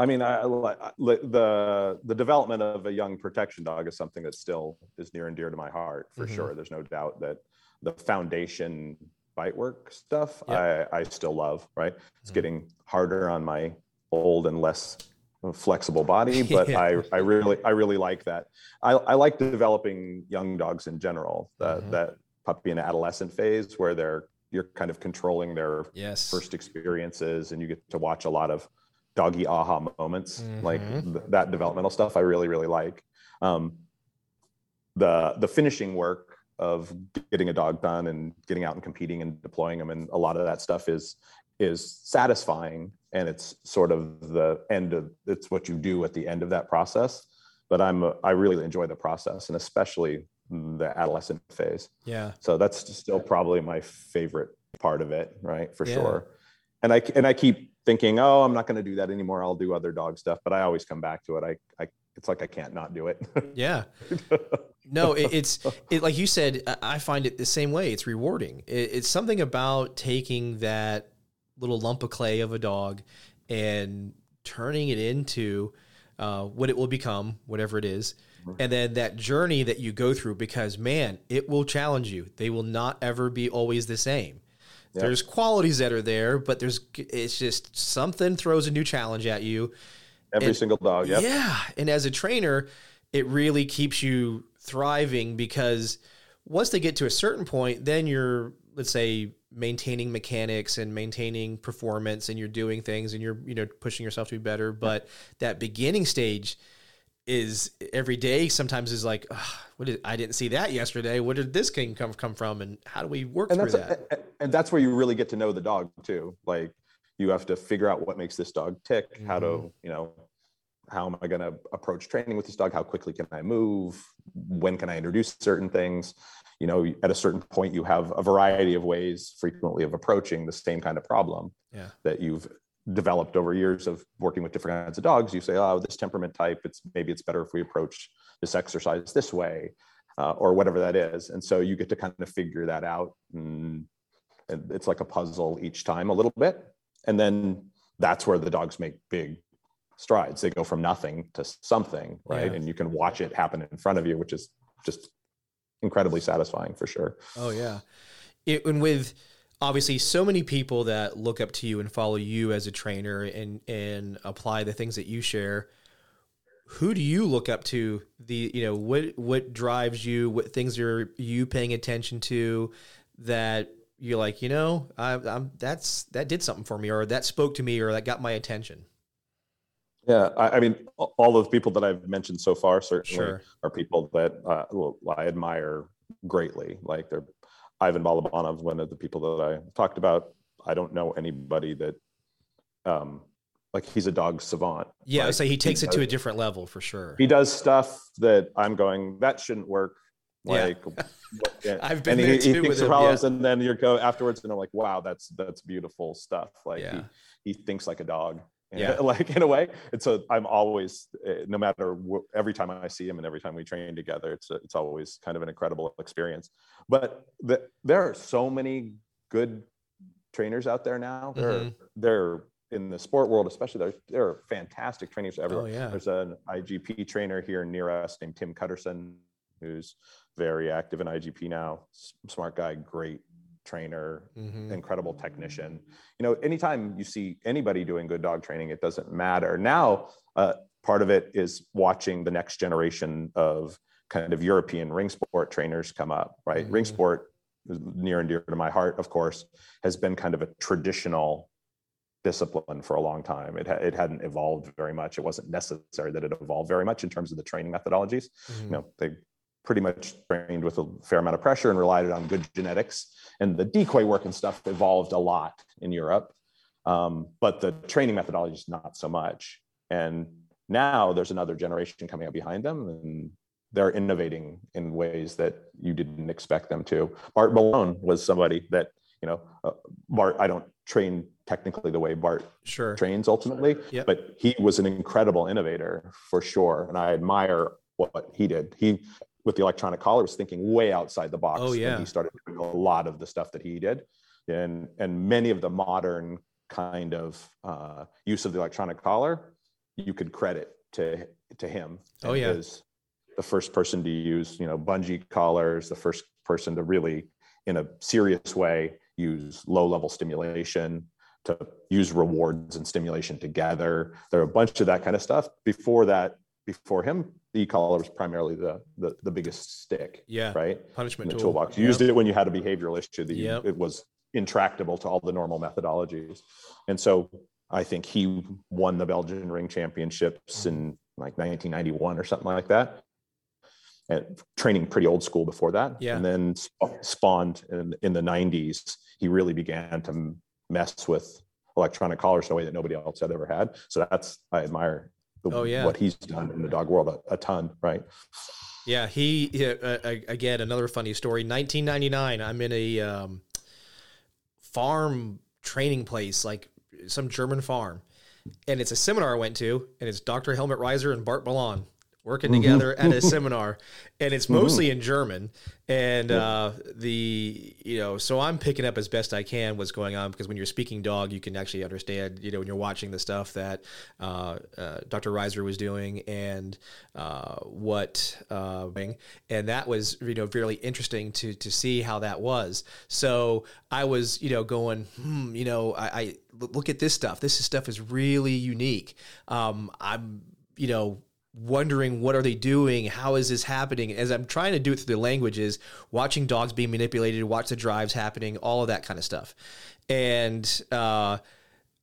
I mean, I, the the development of a young protection dog is something that still is near and dear to my heart for mm-hmm. sure. There's no doubt that the foundation bite work stuff yep. I, I still love. Right, it's mm-hmm. getting harder on my old and less flexible body, but yeah. I, I really I really like that. I, I like developing young dogs in general. That mm-hmm. that puppy and adolescent phase where they're you're kind of controlling their yes. first experiences, and you get to watch a lot of doggy aha moments, mm-hmm. like th- that developmental stuff. I really really like. Um, the the finishing work of getting a dog done and getting out and competing and deploying them, and a lot of that stuff is is satisfying and it's sort of the end of it's what you do at the end of that process. But i'm a, i really enjoy the process and especially the adolescent phase. Yeah. So that's still probably my favorite part of it right? For yeah. sure. And i and i keep thinking oh i'm not going to do that anymore. I'll do other dog stuff. But i always come back to it. I i it's like i can't not do it. Yeah. No it, it's it, like you said i find it the same way. It's rewarding. It, it's something about taking that little lump of clay of a dog and turning it into uh, what it will become, whatever it is. And then that journey that you go through, because man, it will challenge you. They will not ever be always the same. Yep. There's qualities that are there, but there's it's just something throws a new challenge at you. Every and, single dog, yeah. Yeah, and as a trainer, it really keeps you thriving because once they get to a certain point, then you're let's say maintaining mechanics and maintaining performance and you're doing things and you're you know pushing yourself to be better but that beginning stage is every day sometimes is like what did I didn't see that yesterday what did this thing come come from and how do we work and through that and that's where you really get to know the dog too like you have to figure out what makes this dog tick mm-hmm. how to you know how am I going to approach training with this dog? How quickly can I move? When can I introduce certain things? You know at a certain point you have a variety of ways frequently of approaching the same kind of problem yeah. that you've developed over years of working with different kinds of dogs. You say oh this temperament type it's maybe it's better if we approach this exercise this way uh, or whatever that is. And so you get to kind of figure that out and, it's like a puzzle each time a little bit. And then that's where the dogs make big strides. They go from nothing to something right? Yeah. and you can watch it happen in front of you which is just incredibly satisfying for sure. Oh yeah, it, and with obviously so many people that look up to you and follow you as a trainer and and apply the things that you share. Who do you look up to? The you know what what drives you? What things are you paying attention to that you're like you know I, I'm that's that did something for me or that spoke to me or that got my attention. Yeah, I, I, mean, all of the people that I've mentioned so far certainly sure. are people that uh, I admire greatly. Like they're Ivan Balabanov, one of the people that I talked about. I don't know anybody that, um, like he's a dog savant. Yeah, like, so he takes he it does, to a different level for sure. He does stuff that I'm going that shouldn't work. Like, yeah. I've been and there he, too he thinks with problems, yeah. and then you go afterwards, and I'm like, wow, that's that's beautiful stuff. Like yeah. he, he thinks like a dog yeah. like in a way. And so I'm always, eh, no matter every time I see him and every time we train together, it's a, it's always kind of an incredible experience. But the, there are so many good trainers out there now. They're mm-hmm. they're in the sport world, especially. There there are fantastic trainers everywhere. Oh, yeah. There's an IGP trainer here near us named Tim Cutterson, who's very active in IGP now. Smart guy, great trainer, mm-hmm. incredible technician. You know, anytime you see anybody doing good dog training, it doesn't matter. Now, uh, part of it is watching the next generation of kind of European ring sport trainers come up, right? Mm-hmm. Ring sport, near and dear to my heart, of course, has been kind of a traditional discipline for a long time. It, ha- it hadn't evolved very much. It wasn't necessary that it evolved very much in terms of the training methodologies. Mm-hmm. You know, they pretty much trained with a fair amount of pressure and relied on good genetics. And the decoy work and stuff evolved a lot in Europe. Um, but the training methodology is not so much. And now there's another generation coming up behind them, and they're innovating in ways that you didn't expect them to. Bart Bellon was somebody that you know, uh, Bart. I don't train technically the way Bart sure. trains ultimately, yep. but he was an incredible innovator for sure, and I admire what he did. He with the electronic collar was thinking way outside the box. Oh yeah. he started doing a lot of the stuff that he did, and and many of the modern kind of uh, use of the electronic collar, you could credit to to him. Oh yeah. The first person to use you know bungee collars, the first person to really in a serious way use low level stimulation to use rewards and stimulation together. There are a bunch of that kind of stuff. Before that, before him, e-collar was primarily the, the, the biggest stick. Yeah. Right. Punishment in the tool. toolbox. You yep. used it when you had a behavioral issue that yep. it was intractable to all the normal methodologies. And so I think he won the Belgian ring championships mm-hmm. in like 1991 or something like that. And training pretty old school before that. Yeah. And then spawned in, in the 90s, he really began to mess with electronic collars in a way that nobody else had ever had. So that's, I admire the, oh, yeah. what he's done in the dog world a, a ton, right? Yeah, he uh, again another funny story. 1999, I'm in a um, farm training place, like some German farm, and it's a seminar I went to, and it's Dr. Helmut Raiser and Bart Bellon working mm-hmm. together at a seminar and it's mostly mm-hmm. in german. And uh, the you know so i'm picking up as best i can what's going on because when you're speaking dog you can actually understand you know when you're watching the stuff that uh, uh, dr raiser was doing and uh, what uh, and that was you know fairly interesting to to see how that was. So i was you know going hmm, you know I, I look at this stuff. This stuff is really unique. Um, i'm you know wondering what are they doing how is this happening as i'm trying to do it through the languages watching dogs being manipulated watch the drives happening all of that kind of stuff and uh,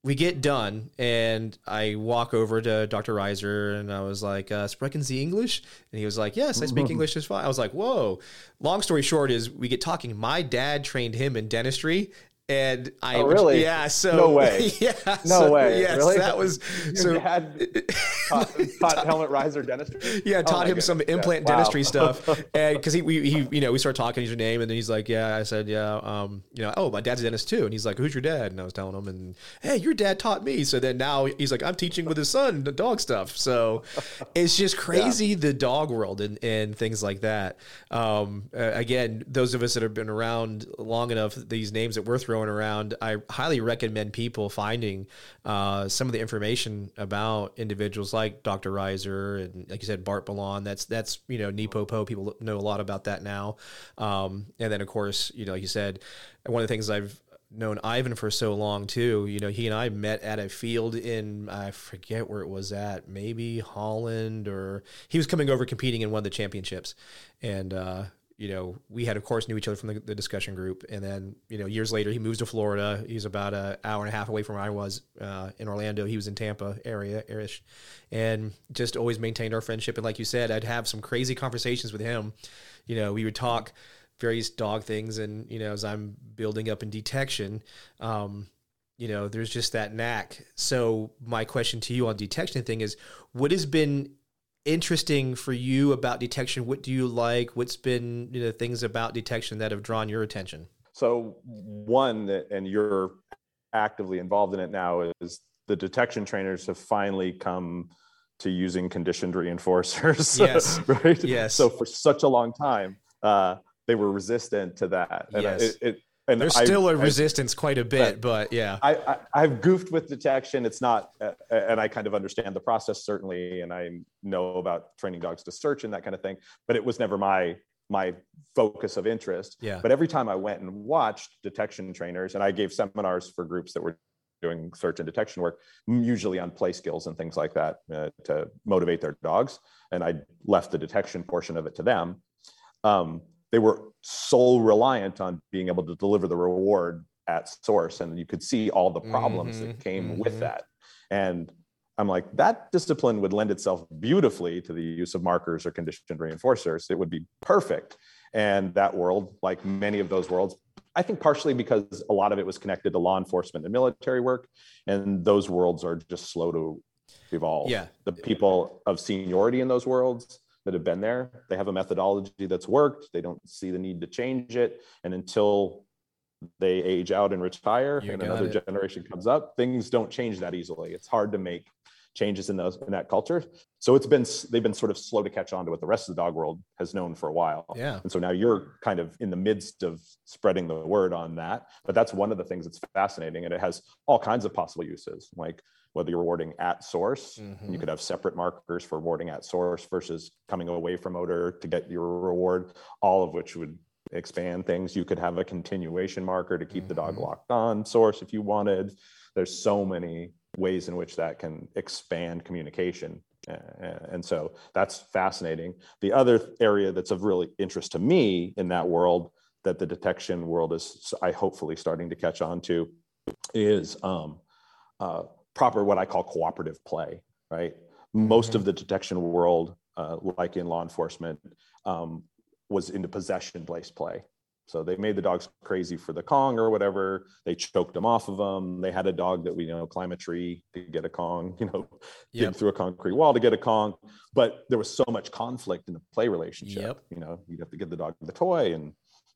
we get done and I walk over to Dr. Raiser and I was like, uh, sprechen Sie English? And he was like, yes, I speak English just fine. I was like, whoa. Long story short is we get talking. My dad trained him in dentistry and I oh, really? Yeah so no way. Yeah no so, way. yes really? that was Your so dad taught, taught Helmut Raiser dentistry? Yeah taught oh, him some implant yeah. dentistry wow. stuff. And because he we he you know we started talking he's your name and then he's like yeah I said yeah um you know oh my dad's a dentist too. And he's like who's your dad? And I was telling him and hey your dad taught me. So then now he's like I'm teaching with his son the dog stuff. So it's just crazy yeah. the dog world and and things like that. Um uh, again those of us that have been around long enough these names that we're throwing throwing around. I highly recommend people finding uh, some of the information about individuals like Dr. Raiser and, like you said, Bart Bellon. That's that's you know NePoPo. People know a lot about that now. Um, and then of course, you know, like you said, one of the things I've known Ivan for so long too. You know, he and I met at a field in I forget where it was at, maybe Holland or he was coming over competing in one of the championships, and uh, you know, we had, of course, knew each other from the, the, discussion group. And then, you know, years later, he moves to Florida. He's about an hour and a half away from where I was uh, in Orlando. He was in Tampa area, ish, and just always maintained our friendship. And like you said, I'd have some crazy conversations with him. You know, we would talk various dog things. And, you know, as I'm building up in detection, um, you know, there's just that knack. So my question to you on detection thing is, what has been interesting for you about detection? What do you like? What's been you know things about detection that have drawn your attention? So one, that, and you're actively involved in it now, is the detection trainers have finally come to using conditioned reinforcers. Yes. right. Yes. So for such a long time, uh, they were resistant to that. And Yes. it, it, and There's I- still a I- resistance quite a bit, Right. but yeah. I, I I've goofed with detection. It's not, uh, and I kind of understand the process certainly, and I know about training dogs to search and that kind of thing. But it was never my my focus of interest. Yeah. But every time I went and watched detection trainers, and I gave seminars for groups that were doing search and detection work, usually on play skills and things like that uh, to motivate their dogs, and I left the detection portion of it to them. Um, they were so reliant on being able to deliver the reward at source, and you could see all the problems Mhm, that came mhm. with that. And I'm like, that discipline would lend itself beautifully to the use of markers or conditioned reinforcers. It would be perfect. And that world, like many of those worlds, I think partially because a lot of it was connected to law enforcement and military work, and those worlds are just slow to evolve. Yeah. The people of seniority in those worlds that have been there, they have a methodology that's worked. They don't see the need to change it. And until they age out and retire You and another it. generation comes up, things don't change that easily. It's hard to make changes in those in that culture. So it's been they've been sort of slow to catch on to what the rest of the dog world has known for a while. Yeah. And so now you're kind of in the midst of spreading the word on that. But that's one of the things that's fascinating. And it has all kinds of possible uses, like whether you're rewarding at source, and you could have separate markers for rewarding at source versus coming away from odor to get your reward, all of which would expand things. You could have a continuation marker to keep the dog Mhm. locked on source if you wanted. There's so many ways in which that can expand communication. And so that's fascinating. The other area that's of really interest to me in that world that the detection world is, I hopefully starting to catch on to, is um, uh, proper what I call cooperative play. Right, most Mhm. of the detection world, uh, like in law enforcement, um, was into possession-based play. So they made the dogs crazy for the Kong or whatever. They choked them off of them. They had a dog that we you know climb a tree to get a Kong, you know, dig through a concrete wall to get a Kong. But there was so much conflict in the play relationship. Yep. You know, you'd have to give the dog the toy and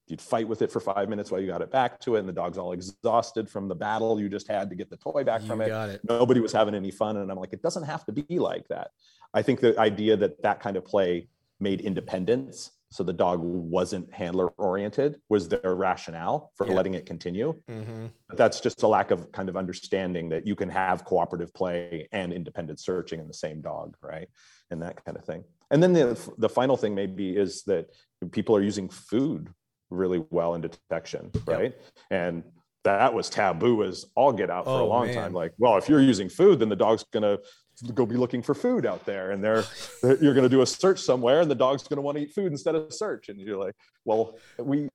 you'd fight with it for five minutes while you got it back to it. And the dog's all exhausted from the battle you just had to get the toy back You from it got it. nobody was having any fun and i'm like it doesn't have to be like that i think the idea that that kind of play made independence so the dog wasn't handler oriented was their rationale for Yeah. letting it continue hmm but that's just a lack of kind of understanding that you can have cooperative play and independent searching in the same dog right and that kind of thing and then the the final thing maybe is that people are using food really well in detection right? And that was taboo as all get out for Oh, a long man. time. Like well if you're using food then the dog's gonna go be looking for food out there and they're you're going to do a search somewhere and the dog's going to want to eat food instead of search. And you're like well we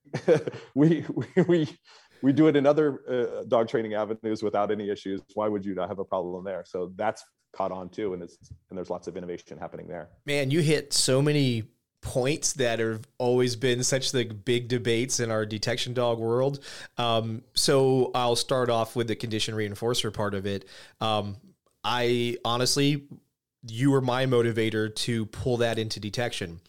we we we, we do it in other uh, dog training avenues without any issues. Why would you not have a problem there? So that's caught on too and it's and there's lots of innovation happening there. Man, you hit so many points that have always been such the big debates in our detection dog world. Um, so I'll start off with the condition reinforcer part of it. Um, I honestly, you were my motivator to pull that into detection.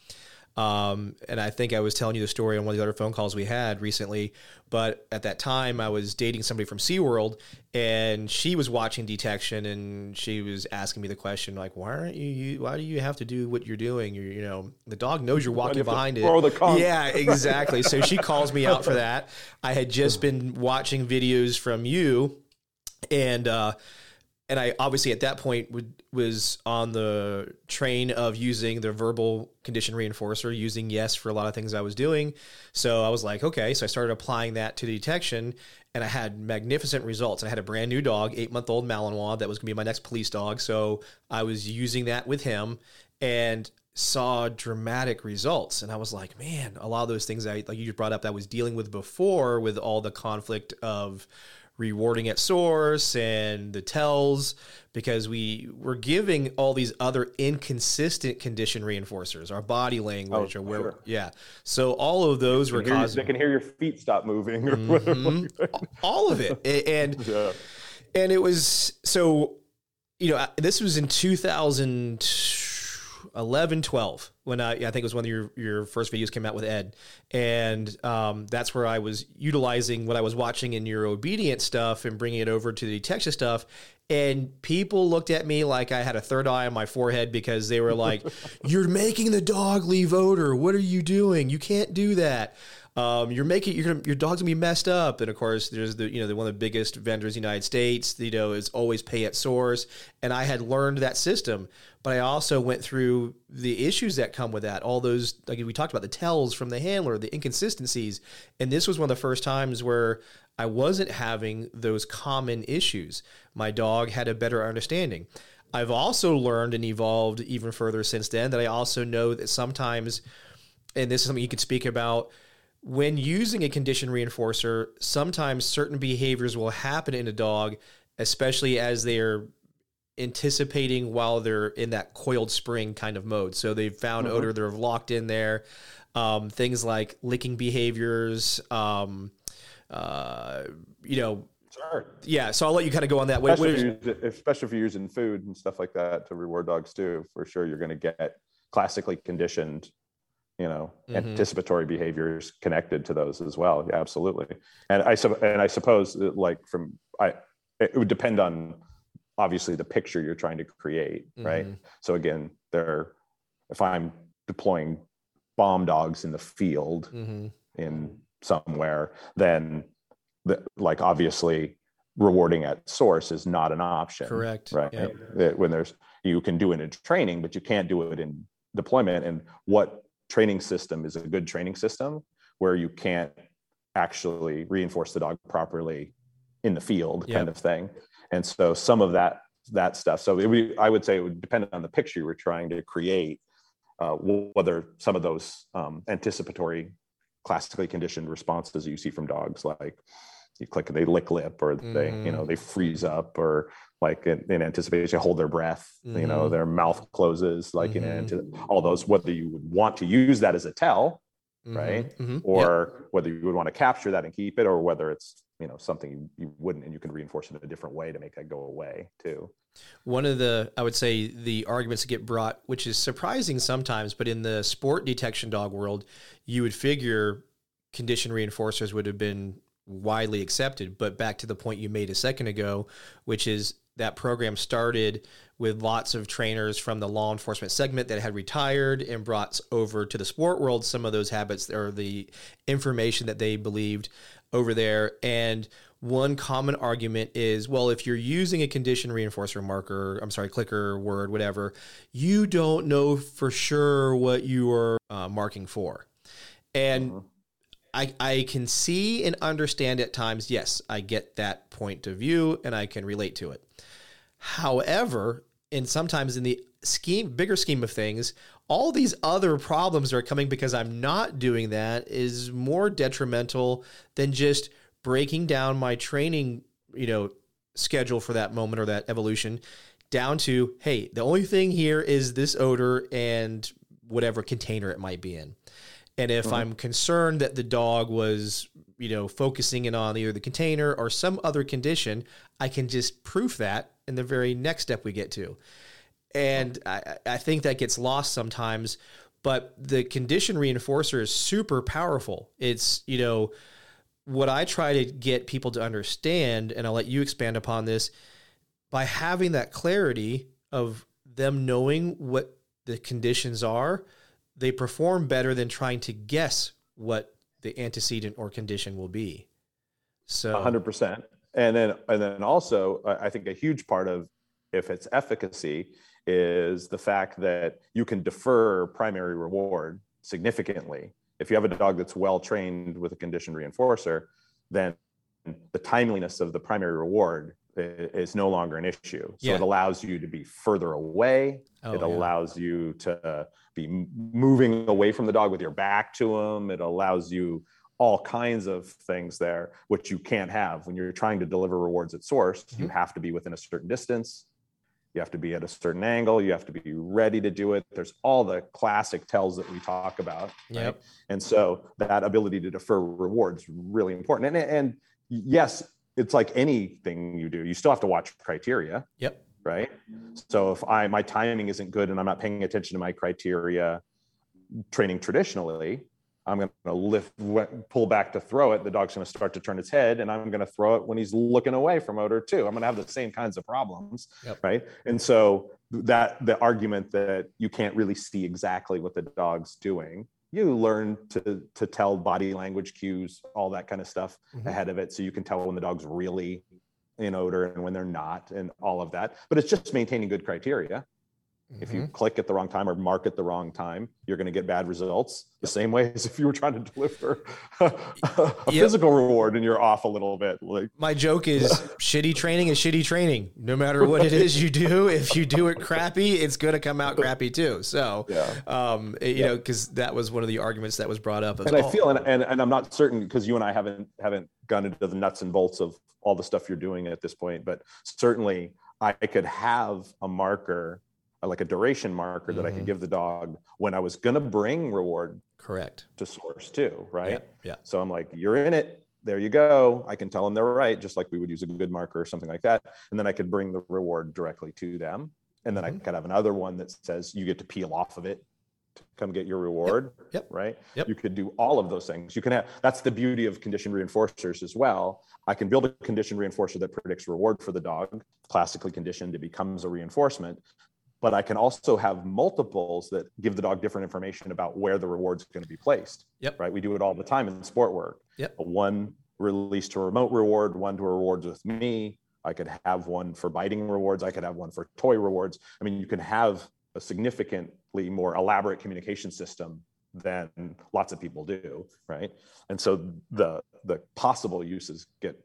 Um, and I think I was telling you the story on one of the other phone calls we had recently. But at that time, I was dating somebody from SeaWorld, and she was watching detection, and she was asking me the question like, "Why aren't you? you why do you have to do what you're doing? You're, you know, the dog knows you're walking you behind it. the Yeah, exactly. so she calls me out for that. I had just been watching videos from you, and uh, and I obviously at that point would, was on the train of using the verbal condition reinforcer, using yes for a lot of things I was doing. So I was like, okay. So I started applying that to the detection, and I had magnificent results. I had a brand new dog, eight month old Malinois, that was going to be my next police dog. So I was using that with him, and saw dramatic results and i was like man a lot of those things i like you just brought up that I was dealing with before with all the conflict of rewarding at source and the tells because we were giving all these other inconsistent condition reinforcers our body language Oh, or where sure. yeah so all of those were causing they can hear your feet stop moving or whatever. Mhm. all of it and yeah. and it was so you know this was in 2000 11, 12 when I, I think it was one of your, your first videos came out with Ed. And um, that's where I was utilizing what I was watching in your obedient stuff and bringing it over to the Texas stuff. And people looked at me like I had a third eye on my forehead because they were like, You're making the dog leave odor. What are you doing? You can't do that. Um, you're making you're gonna, your dog's gonna be messed up, and of course, there's the you know the, one of the biggest vendors in the United States. You know, is always pay at source, and I had learned that system, but I also went through the issues that come with that. All those like we talked about the tells from the handler, the inconsistencies, and this was one of the first times where I wasn't having those common issues. My dog had a better understanding. I've also learned and evolved even further since then that I also know that sometimes, and this is something you could speak about when using a condition reinforcer, sometimes certain behaviors will happen in a dog, especially as they're anticipating while they're in that coiled spring kind of mode. So they've found mm-hmm. odor, they're locked in there. Um, things like licking behaviors, um, uh, you know. Sure. Yeah, so I'll let you kind of go on that. Especially, what, what is, especially if you're using food and stuff like that to reward dogs too, for sure you're going to get classically conditioned you know mm-hmm. anticipatory behaviors connected to those as well yeah, absolutely and i and i suppose like from i it would depend on obviously the picture you're trying to create mm-hmm. right so again there if i'm deploying bomb dogs in the field mm-hmm. in somewhere then the, like obviously rewarding at source is not an option correct right yep. when there's you can do it in training but you can't do it in deployment and what training system is a good training system where you can't actually reinforce the dog properly in the field yep. kind of thing and so some of that that stuff so would, i would say it would depend on the picture you were trying to create uh, whether some of those um, anticipatory classically conditioned responses you see from dogs like you click they lick lip or they mm-hmm. you know mm-hmm. they freeze up or like in, in anticipation hold their breath mm-hmm. you know mm-hmm. their mouth closes like mm-hmm. in all those whether you would want to use that as a tell mm-hmm. right mm-hmm. or yep. whether you would want to capture that and keep it or whether it's you know something you, you wouldn't and you can reinforce it in a different way to make that go away too one of the i would say the arguments that get brought which is surprising sometimes but in the sport detection dog world you would figure condition reinforcers would have been widely accepted. But back to the point you made a second ago, which is that program started with lots of trainers from the law enforcement segment that had retired and brought over to the sport world some of those habits or the information that they believed over there. And one common argument is well, if you're using a condition reinforcer marker, I'm sorry, clicker, word, whatever, you don't know for sure what you are uh, marking for. And uh-huh. I, I can see and understand at times, yes, I get that point of view and I can relate to it. However, and sometimes in the scheme, bigger scheme of things, all these other problems that are coming because I'm not doing that is more detrimental than just breaking down my training, you know, schedule for that moment or that evolution down to, hey, the only thing here is this odor and whatever container it might be in. And if mm-hmm. I'm concerned that the dog was, you know, focusing in on either the container or some other condition, I can just proof that in the very next step we get to. And I, I think that gets lost sometimes. But the condition reinforcer is super powerful. It's, you know, what I try to get people to understand, and I'll let you expand upon this, by having that clarity of them knowing what the conditions are they perform better than trying to guess what the antecedent or condition will be. So 100%. And then and then also I think a huge part of if it's efficacy is the fact that you can defer primary reward significantly. If you have a dog that's well trained with a condition reinforcer, then the timeliness of the primary reward is no longer an issue. So yeah. it allows you to be further away. Oh, it allows yeah. you to be moving away from the dog with your back to him. It allows you all kinds of things there, which you can't have when you're trying to deliver rewards at source. Mm-hmm. You have to be within a certain distance. You have to be at a certain angle. You have to be ready to do it. There's all the classic tells that we talk about. Yep. Right? And so that ability to defer rewards really important. And, and yes, it's like anything you do. You still have to watch criteria. Yep. Right? So if I my timing isn't good and I'm not paying attention to my criteria, training traditionally, I'm going to lift, pull back to throw it. The dog's going to start to turn its head, and I'm going to throw it when he's looking away from odor too. I'm going to have the same kinds of problems, yep. right? And so that the argument that you can't really see exactly what the dog's doing, you learn to to tell body language cues, all that kind of stuff mm-hmm. ahead of it, so you can tell when the dog's really in odor and when they're not, and all of that. But it's just maintaining good criteria Mm-hmm. If you mm-hmm. click at the wrong time or mark at the wrong time, you're going to get bad results. The same way as if you were trying to deliver a, a yep. physical reward and you're off a little bit. Like my joke is, shitty training is shitty training. No matter what it is you do, if you do it crappy, it's going to come out crappy too. So, yeah. um, you yeah. know, because that was one of the arguments that was brought up. and I feel, and, and, and I'm not certain because you and I haven't haven't gone into the nuts and bolts of all the stuff you're doing at this point, but certainly I could have a marker like a duration marker mm-hmm. that I could mm-hmm. give the dog when I was going to bring reward correct to source too, right? Yeah, yeah. So I'm like, you're in it. There you go. I can tell them they're right, just like we would use a good marker or something like that. And then I could bring the reward directly to them. And then mm-hmm. I could have another one that says you get to peel off of it to come get your reward. Yep. yep. Right. Yep. You could do all of those things. You can have that's the beauty of condition reinforcers as well. I can build a condition reinforcer that predicts reward for the dog, classically conditioned, it becomes a reinforcement but I can also have multiples that give the dog different information about where the reward's going to be placed. Yep. Right. We do it all the time in sport work. Yep. One release to a remote reward, one to rewards with me. I could have one for biting rewards. I could have one for toy rewards. I mean, you can have a significantly more elaborate communication system than lots of people do, right? And so the the possible uses get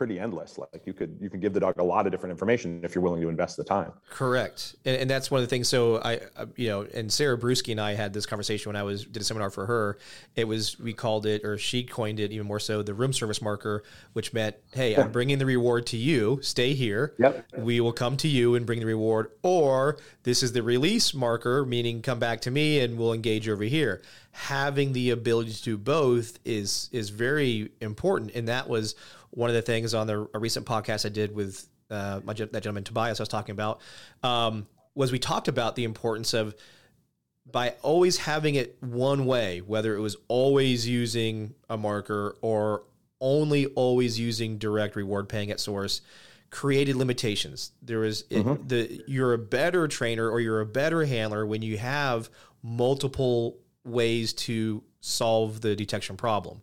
pretty endless. Like you could you can give the dog a lot of different information if you're willing to invest the time. Correct, and, and that's one of the things. So I, you know, and Sarah Brewski and I had this conversation when I was did a seminar for her. It was we called it, or she coined it even more so, the room service marker, which meant, hey, I'm bringing the reward to you. Stay here. Yep. We will come to you and bring the reward, or this is the release marker, meaning come back to me and we'll engage over here having the ability to do both is is very important and that was one of the things on the a recent podcast I did with uh, my, that gentleman Tobias I was talking about um, was we talked about the importance of by always having it one way, whether it was always using a marker or only always using direct reward paying at source, created limitations. There is mm-hmm. the you're a better trainer or you're a better handler when you have multiple ways to solve the detection problem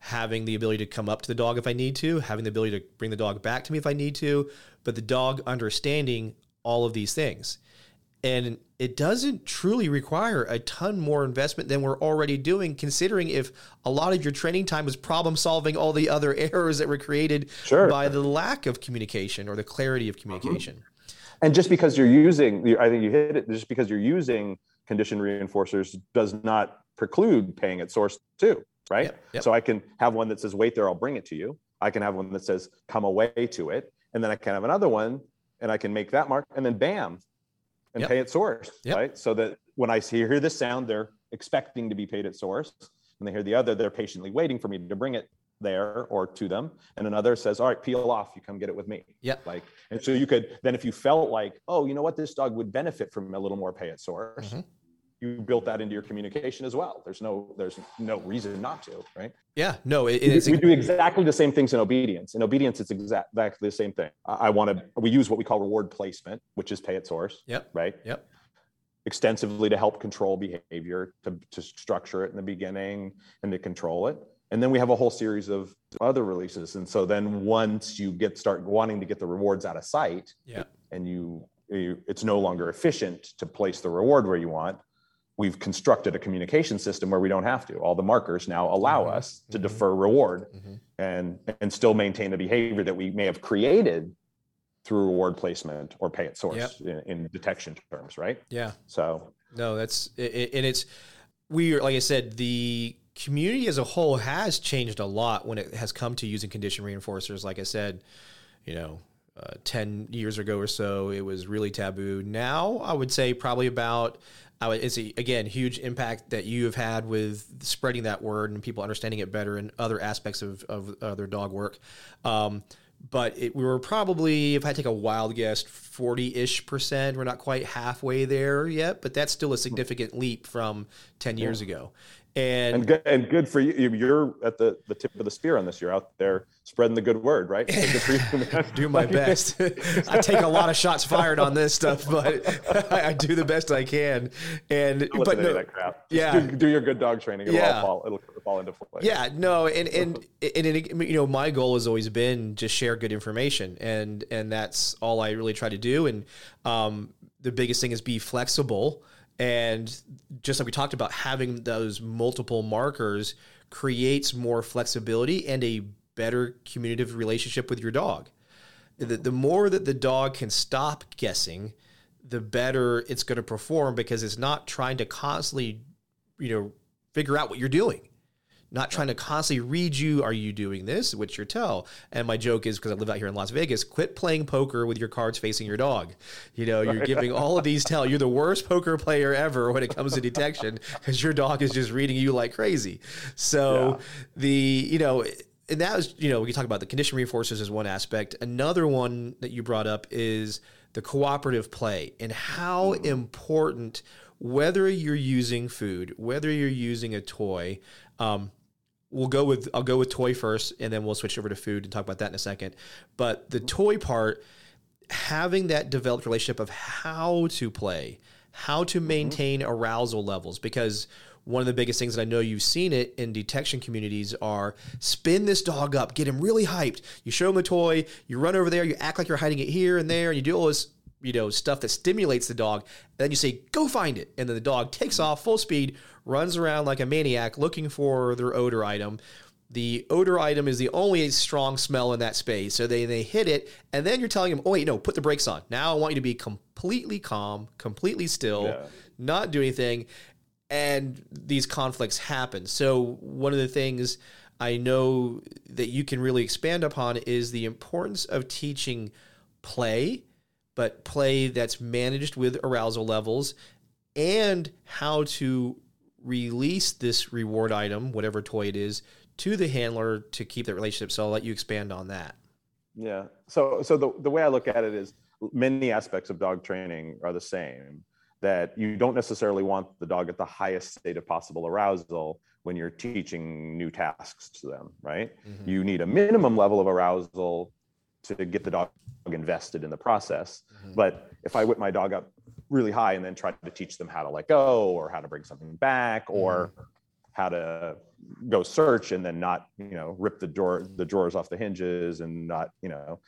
having the ability to come up to the dog if I need to, having the ability to bring the dog back to me if I need to, but the dog understanding all of these things. And it doesn't truly require a ton more investment than we're already doing, considering if a lot of your training time is problem solving all the other errors that were created sure. by the lack of communication or the clarity of communication. Mm-hmm. And just because you're using, I think you hit it, just because you're using condition reinforcers does not preclude paying at source too right? Yep, yep. So I can have one that says, wait there, I'll bring it to you. I can have one that says, come away to it. And then I can have another one and I can make that mark and then bam, and yep. pay at source, right? So that when I see, hear this sound, they're expecting to be paid at source. And they hear the other, they're patiently waiting for me to bring it there or to them. And another says, all right, peel off, you come get it with me. Yeah. Like, and so you could, then if you felt like, oh, you know what, this dog would benefit from a little more pay at source. Mm-hmm you built that into your communication as well. There's no there's no reason not to, right? Yeah, no, it, we, we do exactly the same things in obedience. In obedience, it's exact, exactly the same thing. I, I want to we use what we call reward placement, which is pay at source. Yep. Right. Yep. Extensively to help control behavior, to, to structure it in the beginning and to control it. And then we have a whole series of other releases. And so then once you get start wanting to get the rewards out of sight, yeah. and you, you it's no longer efficient to place the reward where you want we've constructed a communication system where we don't have to. All the markers now allow mm-hmm. us to mm-hmm. defer reward mm-hmm. and and still maintain the behavior that we may have created through reward placement or pay at source yep. in, in, detection terms, right? Yeah. So no, that's it, and it's we are like I said the community as a whole has changed a lot when it has come to using condition reinforcers. Like I said, you know, uh, 10 years ago or so, it was really taboo. Now, I would say probably about I would, it's a, again huge impact that you have had with spreading that word and people understanding it better and other aspects of, of, their dog work. Um, but it, we were probably, if I take a wild guess, 40 ish percent. We're not quite halfway there yet, but that's still a significant leap from 10 years yeah. ago. And, and good, and good for you. You're at the, the tip of the spear on this. You're out there spreading the good word, right? So do my best. I take a lot of shots fired on this stuff, but I, I do the best I can. And but no, yeah, do, do, your good dog training. It'll yeah. fall. It'll fall into place. Yeah, no, and and and, and you know, my goal has always been just share good information, and and that's all I really try to do. And um, the biggest thing is be flexible. And just like we talked about, having those multiple markers creates more flexibility and a better communicative relationship with your dog. The, the more that the dog can stop guessing, the better it's going to perform because it's not trying to constantly, you know, figure out what you're doing not trying to constantly read you. Are you doing this? What's your tell? And my joke is because I live out here in Las Vegas, quit playing poker with your cards facing your dog. You know, you're giving all of these tell. You're the worst poker player ever when it comes to detection because your dog is just reading you like crazy. So yeah. the, you know, and that was, you know, we can talk about the condition reinforcers as one aspect. Another one that you brought up is the cooperative play and how mm. important whether you're using food, whether you're using a toy, um, we'll go with I'll go with toy first, and then we'll switch over to food and talk about that in a second. But the toy part, having that developed relationship of how to play, how to mm-hmm. maintain mm-hmm. arousal levels, because one of the biggest things that I know you've seen it in detection communities are spin this dog up, get him really hyped. You show him a toy, you run over there, you act like you're hiding it here and there, and you do all this you know stuff that stimulates the dog. And then you say go find it. And then the dog takes off full speed runs around like a maniac looking for their odor item. The odor item is the only strong smell in that space. So they, they hit it and then you're telling them oh wait no put the brakes on. Now i want you to be completely calm completely still yeah. not do anything and these conflicts happen so one of the things i know that you can really expand upon is the importance of teaching play but play that's managed with arousal levels and how to release this reward item, whatever toy it is, to the handler to keep that relationship. So I'll let you expand on that. Yeah. So so the, the way I look at it is many aspects of dog training are the same. That you don't necessarily want the dog at the highest state of possible arousal when you're teaching new tasks to them, right? Mm-hmm. You need a minimum level of arousal to get the dog invested in the process. Mm-hmm. But if I whip my dog up really high and then try to teach them how to let go or how to bring something back or mm-hmm. how to go search and then not, you know, rip the drawer the drawers off the hinges and not, you know,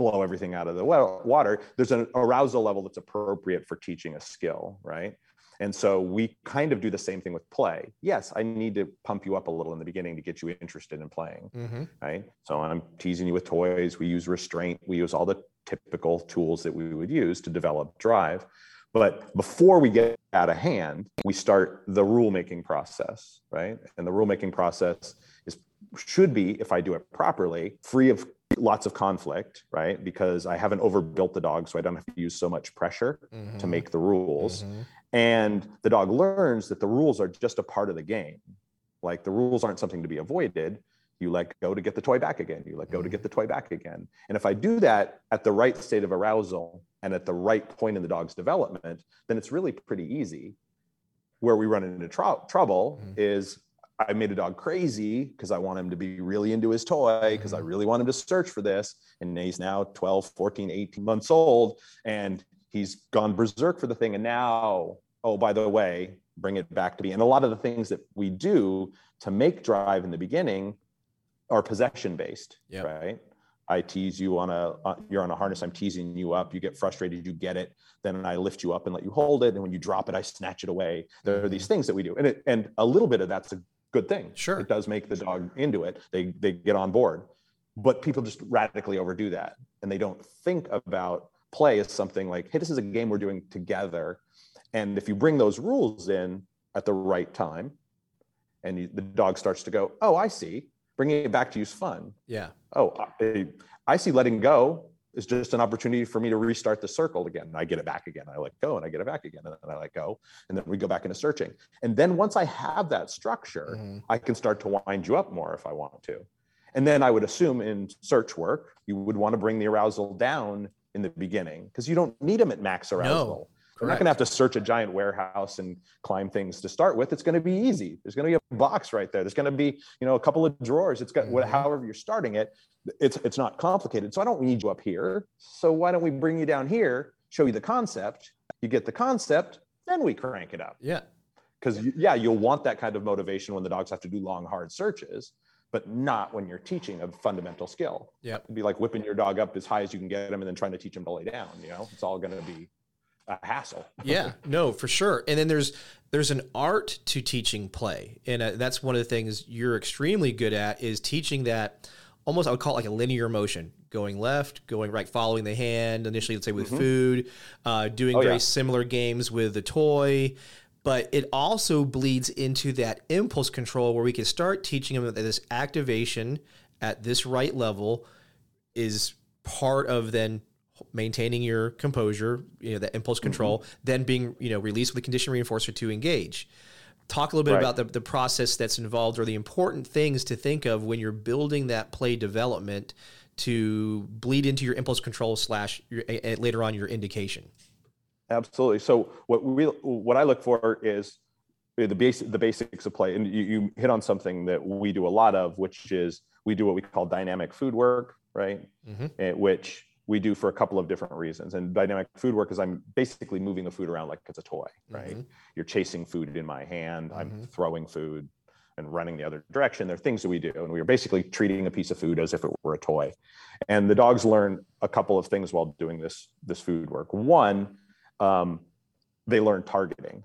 blow everything out of the water, there's an arousal level that's appropriate for teaching a skill, right? And so we kind of do the same thing with play. Yes, I need to pump you up a little in the beginning to get you interested in playing. Mm-hmm. Right. So I'm teasing you with toys. We use restraint. We use all the typical tools that we would use to develop drive. But before we get out of hand, we start the rulemaking process, right? And the rulemaking process is should be, if I do it properly, free of lots of conflict, right? Because I haven't overbuilt the dog, so I don't have to use so much pressure mm-hmm. to make the rules. Mm-hmm. And the dog learns that the rules are just a part of the game. Like the rules aren't something to be avoided. You let go to get the toy back again. You let go to get the toy back again. And if I do that at the right state of arousal and at the right point in the dog's development, then it's really pretty easy. Where we run into tr- trouble mm-hmm. is I made a dog crazy because I want him to be really into his toy because mm-hmm. I really want him to search for this. And he's now 12, 14, 18 months old. And he's gone berserk for the thing and now oh by the way bring it back to me and a lot of the things that we do to make drive in the beginning are possession based yep. right i tease you on a uh, you're on a harness i'm teasing you up you get frustrated you get it then i lift you up and let you hold it and when you drop it i snatch it away there are these mm-hmm. things that we do and it, and a little bit of that's a good thing sure it does make the dog into it they they get on board but people just radically overdo that and they don't think about play as something like, hey, this is a game we're doing together. And if you bring those rules in at the right time, and you, the dog starts to go, oh, I see. Bringing it back to you is fun. Yeah. Oh, I, I see letting go is just an opportunity for me to restart the circle again. And I get it back again. I let go and I get it back again. And then I let go. And then we go back into searching. And then once I have that structure, mm-hmm. I can start to wind you up more if I want to. And then I would assume in search work, you would want to bring the arousal down in the beginning because you don't need them at max arousal. No. You're not going to have to search a giant warehouse and climb things to start with. It's going to be easy. There's going to be a box right there. There's going to be, you know, a couple of drawers. It's got mm-hmm. however you're starting it. It's it's not complicated. So I don't need you up here. So why don't we bring you down here, show you the concept? You get the concept, then we crank it up. Yeah. Because yeah, you'll want that kind of motivation when the dogs have to do long, hard searches but not when you're teaching a fundamental skill. Yeah. It'd be like whipping your dog up as high as you can get him and then trying to teach him to lay down, you know? It's all going to be a hassle. yeah, no, for sure. And then there's there's an art to teaching play, and uh, that's one of the things you're extremely good at is teaching that almost I would call it like a linear motion, going left, going right, following the hand. Initially, let's say with mm-hmm. food, uh, doing oh, very yeah. similar games with the toy. But it also bleeds into that impulse control where we can start teaching them that this activation at this right level is part of then maintaining your composure, you know, that impulse control, mm-hmm. then being, you know, released with a condition reinforcer to engage. Talk a little bit right. about the, the process that's involved or the important things to think of when you're building that play development to bleed into your impulse control slash your, later on your indication. Absolutely. So what we what I look for is the basic the basics of play, and you, you hit on something that we do a lot of, which is we do what we call dynamic food work, right? Mm-hmm. which we do for a couple of different reasons. And dynamic food work is I'm basically moving the food around like it's a toy, right? Mm-hmm. You're chasing food in my hand, mm-hmm. I'm throwing food and running the other direction. There are things that we do. And we are basically treating a piece of food as if it were a toy. And the dogs learn a couple of things while doing this, this food work. One, um, they learn targeting,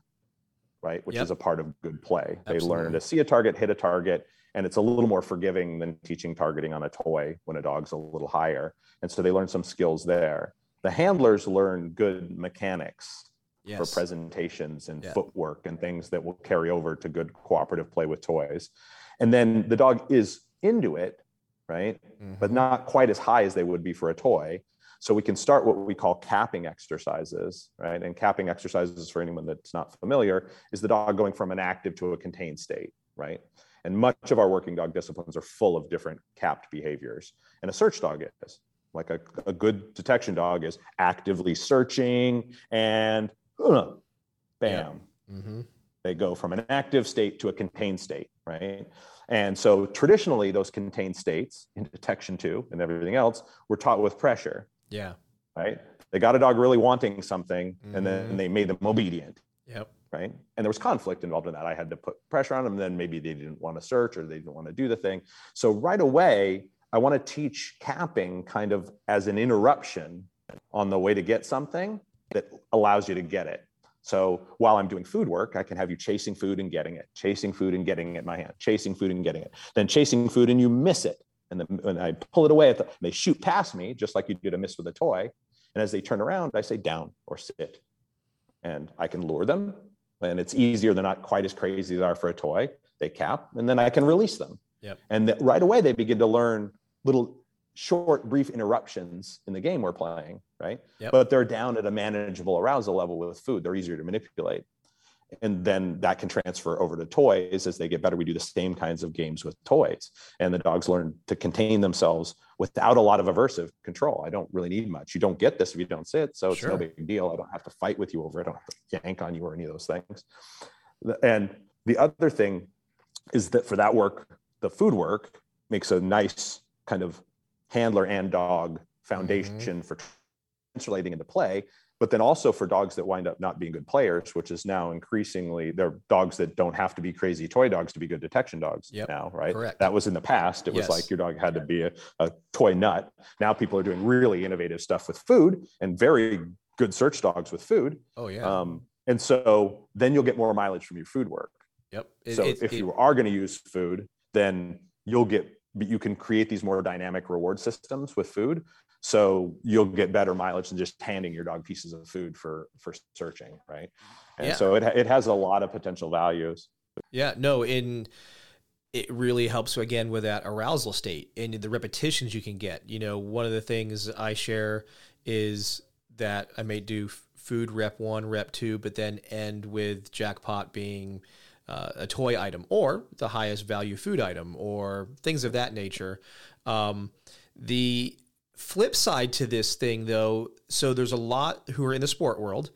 right? Which yep. is a part of good play. Absolutely. They learn to see a target, hit a target, and it's a little more forgiving than teaching targeting on a toy when a dog's a little higher and so they learn some skills there the handlers learn good mechanics yes. for presentations and yeah. footwork and things that will carry over to good cooperative play with toys and then the dog is into it right mm-hmm. but not quite as high as they would be for a toy so we can start what we call capping exercises, right? And capping exercises, for anyone that's not familiar, is the dog going from an active to a contained state, right? And much of our working dog disciplines are full of different capped behaviors. And a search dog is like a, a good detection dog is actively searching and uh, bam. Yeah. Mm-hmm. They go from an active state to a contained state, right? And so traditionally, those contained states in detection too and everything else were taught with pressure. Yeah. Right. They got a dog really wanting something mm-hmm. and then they made them obedient. Yep right? And there was conflict involved in that. I had to put pressure on them. Then maybe they didn't want to search or they didn't want to do the thing. So right away, I want to teach capping kind of as an interruption on the way to get something that allows you to get it. So while I'm doing food work, I can have you chasing food and getting it, chasing food and getting it in my hand, chasing food and getting it, then chasing food and you miss it. And then when I pull it away, the, they shoot past me, just like you did a miss with a toy. And as they turn around, I say down or sit. And I can lure them and it's easier. They're not quite as crazy as they are for a toy. They cap, and then I can release them. Yep. And the, right away, they begin to learn little short, brief interruptions in the game we're playing, right? Yep. But they're down at a manageable arousal level with food. They're easier to manipulate. And then that can transfer over to toys as they get better. We do the same kinds of games with toys, and the dogs learn to contain themselves without a lot of aversive control. I don't really need much. You don't get this if you don't sit, so it's no big deal. I don't have to fight with you over it. I don't have to yank on you or any of those things. And the other thing is that for that work, the food work makes a nice kind of handler and dog foundation mm-hmm. for translating into play but then also for dogs that wind up not being good players, which is now increasingly they're dogs that don't have to be crazy toy dogs to be good detection dogs yep. now, right? Correct. That was in the past. It was like your dog had to be a, a toy nut. Now people are doing really innovative stuff with food and very good search dogs with food. Oh yeah. Um, and so then you'll get more mileage from your food work. Yep. It, so it, if it, you are going to use food, then you'll get you can create these more dynamic reward systems with food so you'll get better mileage than just handing your dog pieces of food for for searching right and yeah. so it, it has a lot of potential values yeah no in it really helps again with that arousal state and the repetitions you can get you know one of the things i share is that i may do food rep one rep two but then end with jackpot being uh, a toy item or the highest value food item or things of that nature. Um, the flip side to this thing, though, so there's a lot who are in the sport world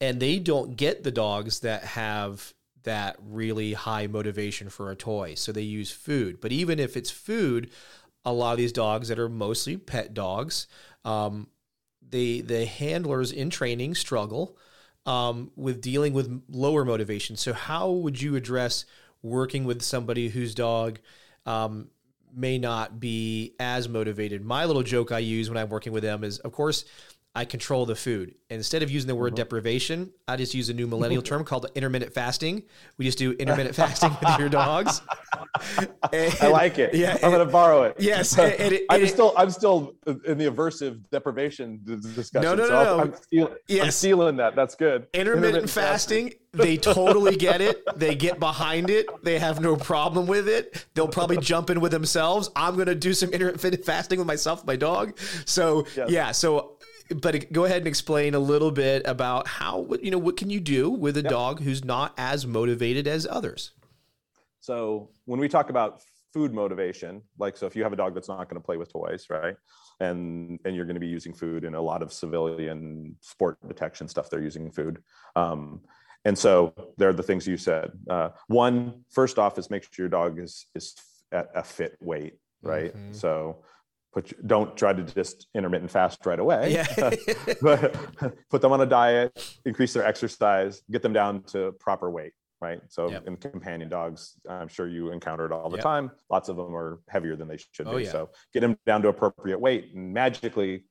and they don't get the dogs that have that really high motivation for a toy. So they use food. But even if it's food, a lot of these dogs that are mostly pet dogs, um, the the handlers in training struggle um, with dealing with lower motivation. So how would you address working with somebody whose dog um, may not be as motivated? My little joke I use when I'm working with them is, of course, I control the food. And instead of using the word mm-hmm. deprivation, I just use a new millennial term called intermittent fasting. We just do intermittent fasting with your dogs. And, I like it. Yeah, I'm going to borrow it. Yes, and, and I'm still I'm still in the aversive deprivation discussion. No, no, no, so no. I'm, steal, yes. I'm stealing that. That's good. Intermittent, intermittent fasting. they totally get it. They get behind it. They have no problem with it. They'll probably jump in with themselves. I'm going to do some intermittent fasting with myself, my dog. So yes. yeah, so but go ahead and explain a little bit about how you know what can you do with a yep. dog who's not as motivated as others so when we talk about food motivation like so if you have a dog that's not going to play with toys right and and you're going to be using food in a lot of civilian sport detection stuff they're using food um, and so there are the things you said uh, one first off is make sure your dog is is at a fit weight right mm-hmm. so put don't try to just intermittent fast right away yeah. but put them on a diet increase their exercise get them down to proper weight right so yep. in companion dogs i'm sure you encounter it all the yep. time lots of them are heavier than they should oh, be yeah. so get them down to appropriate weight and magically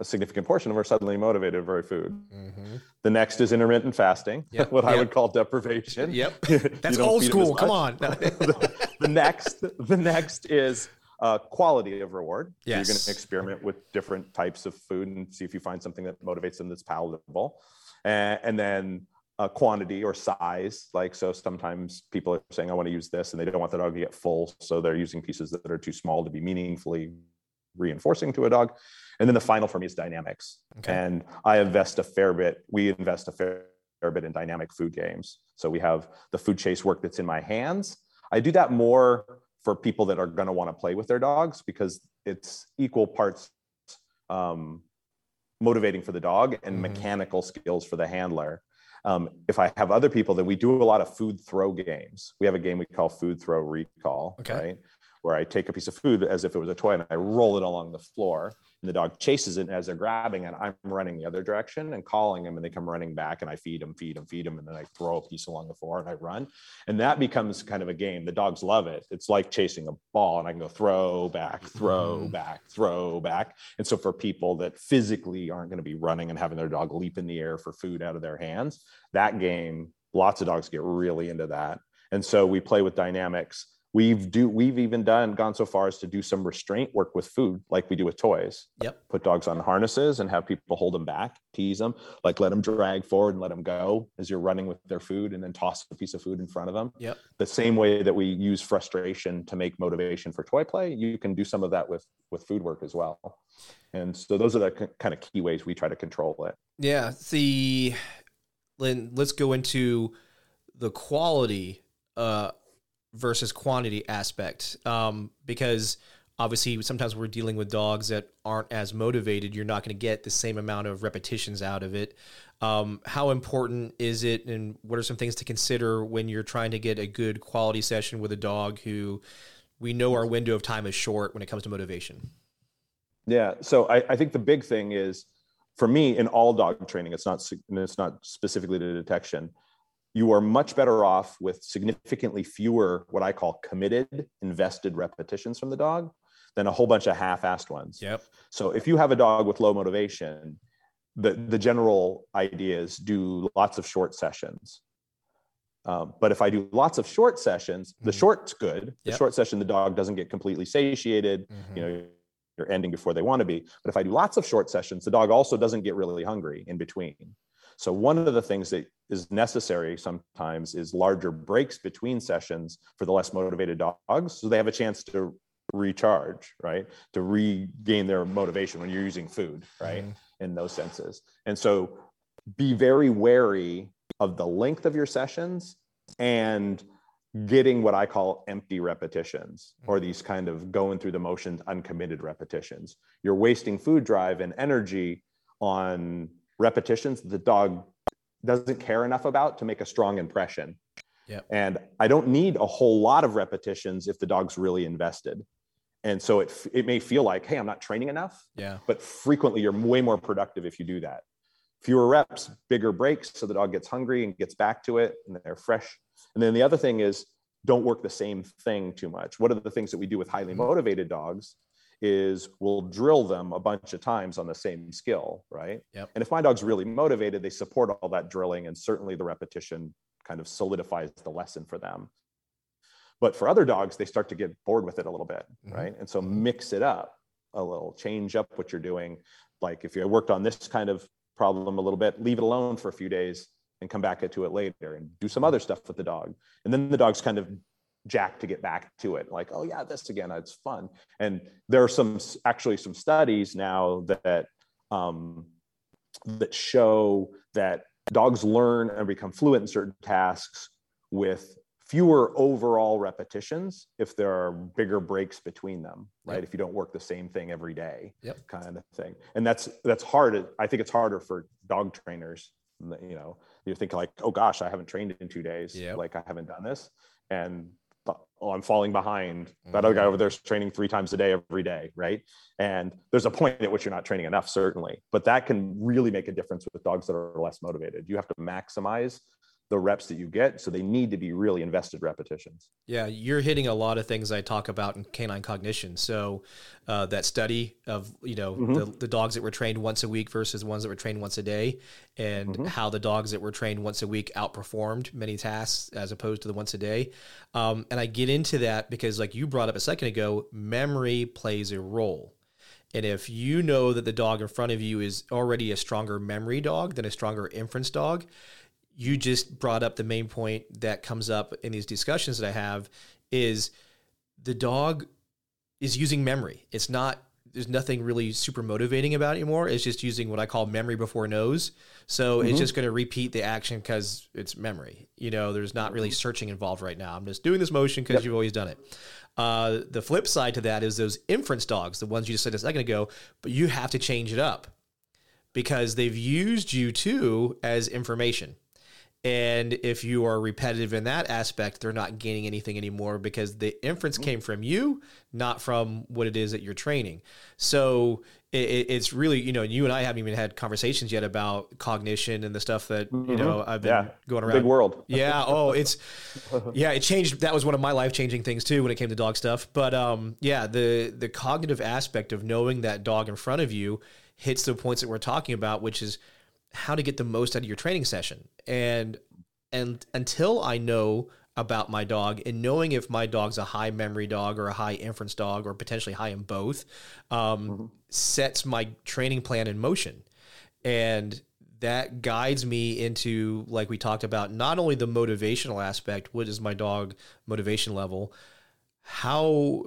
a significant portion of them are suddenly motivated for food. Mm-hmm. The next is intermittent fasting, yep. what yep. I would call deprivation. Yep, that's old school. Come on. the next, the next is uh, quality of reward. Yes. You're going to experiment with different types of food and see if you find something that motivates them that's palatable. And, and then uh, quantity or size. Like, so sometimes people are saying, I want to use this, and they don't want the dog to get full. So they're using pieces that are too small to be meaningfully reinforcing to a dog. And then the final for me is dynamics. Okay. And I invest a fair bit, we invest a fair, fair bit in dynamic food games. So we have the food chase work that's in my hands. I do that more for people that are going to want to play with their dogs because it's equal parts um, motivating for the dog and mm-hmm. mechanical skills for the handler. Um, if I have other people, then we do a lot of food throw games. We have a game we call Food Throw Recall, okay. right? Where I take a piece of food as if it was a toy and I roll it along the floor the dog chases it as they're grabbing it i'm running the other direction and calling them and they come running back and i feed them feed them feed them and then i throw a piece along the floor and i run. And that becomes kind of a game. The dogs love it. It's like chasing a ball and i can go throw back throw mm. back throw back. And so for people that physically aren't going to be running and having their dog leap in the air for food out of their hands that game lots of dogs get really into that. And so we play with dynamics We've do we've even done gone so far as to do some restraint work with food, like we do with toys. Yep. Put dogs on harnesses and have people hold them back, tease them, like let them drag forward and let them go as you're running with their food, and then toss a piece of food in front of them. Yep. The same way that we use frustration to make motivation for toy play, you can do some of that with with food work as well. And so those are the kind of key ways we try to control it. Yeah. The Lynn, let's go into the quality uh, versus quantity aspect. Um, because obviously sometimes we're dealing with dogs that aren't as motivated you're not going to get the same amount of repetitions out of it. Um, how important is it and what are some things to consider when you're trying to get a good quality session with a dog who we know our window of time is short when it comes to motivation? Yeah so i, I think the big thing is for me in all dog training it's not it's not specifically to detection you are much better off with significantly fewer what I call committed, invested repetitions from the dog than a whole bunch of half-assed ones. Yep. So if you have a dog with low motivation, the the general idea is do lots of short sessions. Um, but if I do lots of short sessions, the mm-hmm. short's good. The yep. short session, the dog doesn't get completely satiated. Mm-hmm. You know, you're ending before they want to be. But if I do lots of short sessions, the dog also doesn't get really hungry in between. So one of the things that is necessary sometimes is larger breaks between sessions for the less motivated dogs so they have a chance to recharge, right? To regain their motivation when you're using food, right? Mm-hmm. In those senses. And so be very wary of the length of your sessions and getting what I call empty repetitions or these kind of going through the motions uncommitted repetitions. You're wasting food drive and energy on repetitions the dog doesn't care enough about to make a strong impression. Yep. And I don't need a whole lot of repetitions if the dog's really invested. And so it, it may feel like, hey, I'm not training enough. Yeah. But frequently you're way more productive if you do that. Fewer reps, bigger breaks, so the dog gets hungry and gets back to it and they're fresh. And then the other thing is don't work the same thing too much. What are the things that we do with highly mm-hmm. motivated dogs is we'll drill them a bunch of times on the same skill, right? Yep. And if my dog's really motivated, they support all that drilling and certainly the repetition kind of solidifies the lesson for them. But for other dogs, they start to get bored with it a little bit, Mhm. right? And so mix it up a little, change up what you're doing. Like if you worked on this kind of problem a little bit, leave it alone for a few days and come back to it later and do some other stuff with the dog. And then the dog's kind of jacked to get back to it. Like, oh yeah, this again, it's fun. And there are some actually some studies now that um, that show that dogs learn and become fluent in certain tasks with fewer overall repetitions if there are bigger breaks between them right Yep. if you don't work the same thing every day Yep. kind of thing and that's that's hard i think it's harder for dog trainers you know you think like oh gosh i haven't trained in two days Yep. like i haven't done this and oh i'm falling behind. That other guy Mhm. over there's training three times a day every day right? And there's a point at which you're not training enough certainly. But that can really make a difference with dogs that are less motivated. You have to maximize the reps that you get so they need to be really invested repetitions Yeah, you're hitting a lot of things I talk about in canine cognition. So uh, that study of you know Mhm. the, the dogs that were trained once a week versus ones that were trained once a day, and Mhm. how the dogs that were trained once a week outperformed many tasks as opposed to the once a day. Um, and I get into that because, like you brought up a second ago, memory plays a role. And if you know that the dog in front of you is already a stronger memory dog than a stronger inference dog, you just brought up the main point that comes up in these discussions that I have is the dog is using memory. It's not there's nothing really super motivating about it anymore. It's just using what I call memory before nose. So it's Mhm. just going to repeat the action because it's memory. You know, there's not really searching involved right now. I'm just doing this motion because Yep. you've always done it. Uh, the flip side to that is those inference dogs, the ones you just said a second ago, but you have to change it up because they've used you too as information. And if you are repetitive in that aspect, they're not gaining anything anymore because the inference came from you, not from what it is that you're training. So it, it- it's really, you know, you and I haven't even had conversations yet about cognition and the stuff that, you know, I've been yeah going big around. world Yeah. Oh, it's yeah. It changed. That was one of my life changing things too when it came to dog stuff. But um, yeah, the the cognitive aspect of knowing that dog in front of you hits the points that we're talking about, which is how to get the most out of your training session. And and until I know about my dog and knowing if my dog's a high memory dog or a high inference dog or potentially high in both, um, sets my training plan in motion. And that guides me into, like we talked about, not only the motivational aspect, what is my dog motivation level, how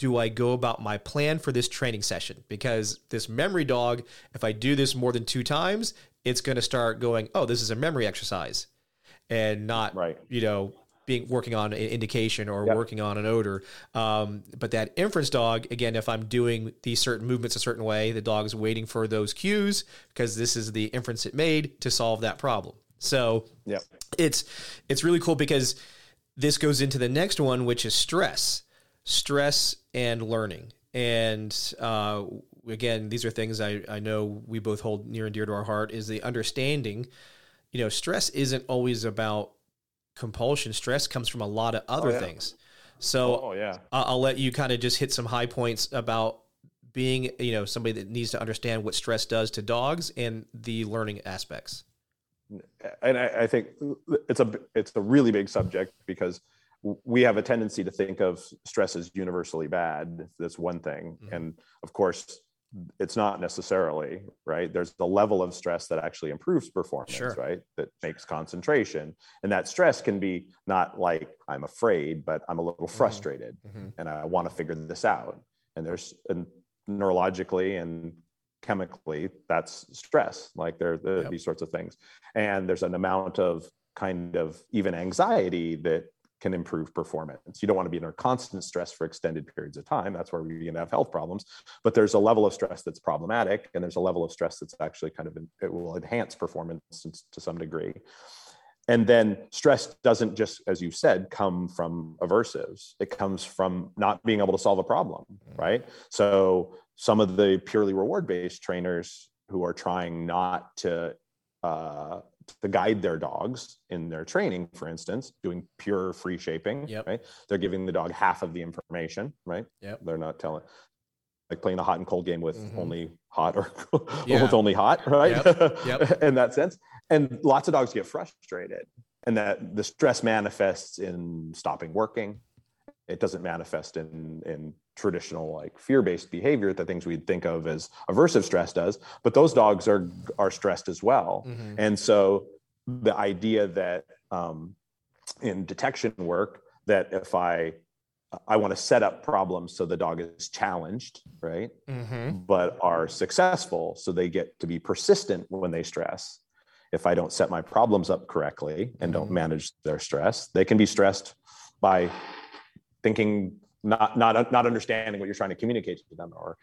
do I go about my plan for this training session? Because this memory dog, if I do this more than two times, it's going to start going, oh, this is a memory exercise and not, right you know, being working on an indication or Yep. working on an odor. Um, but that inference dog, again, if I'm doing these certain movements a certain way, the dog is waiting for those cues because this is the inference it made to solve that problem. So yeah it's it's really cool because this goes into the next one, which is stress, stress and learning. And uh, again, these are things I, I know we both hold near and dear to our heart. Is the understanding, you know, stress isn't always about compulsion. Stress comes from a lot of other yeah. things. So oh yeah I- I'll let you kind of just hit some high points about being, you know, somebody that needs to understand what stress does to dogs and the learning aspects. and I, I think it's a it's a really big subject because we have a tendency to think of stress as universally bad. That's one thing, Mhm. and of course, it's not necessarily right. There's the level of stress that actually improves performance, Sure. right? That makes concentration, and that stress can be not like I'm afraid, but I'm a little frustrated, and I want to figure this out. And there's and neurologically and chemically that's stress like there the, Yep. these sorts of things and there's an amount of kind of even anxiety that can improve performance. You don't want to be under constant stress for extended periods of time. That's where we can have health problems. But there's a level of stress that's problematic, and there's a level of stress that's actually kind of it will enhance performance to some degree. And then stress doesn't just, as you said, come from aversives. It comes from not being able to solve a problem, mm-hmm. right? So some of the purely reward-based trainers who are trying not to uh, to guide their dogs in their training, for instance, doing pure free shaping, yep. right? They're giving the dog half of the information, right? Yep. They're not telling like playing a hot and cold game with mm-hmm. only hot or yeah. with only hot, right? Yep. Yep. in that sense. And lots of dogs get frustrated and that the stress manifests in stopping working. It doesn't manifest in, in traditional like fear-based behavior, the things we'd think of as aversive stress does, but those dogs are, are stressed as well. Mm-hmm. And so the idea that um, in detection work, that if I I want to set up problems so the dog is challenged, right? Mm-hmm. But are successful so they get to be persistent when they stress. If I don't set my problems up correctly and mm-hmm. don't manage their stress, they can be stressed by thinking not not not understanding what you're trying to communicate to them or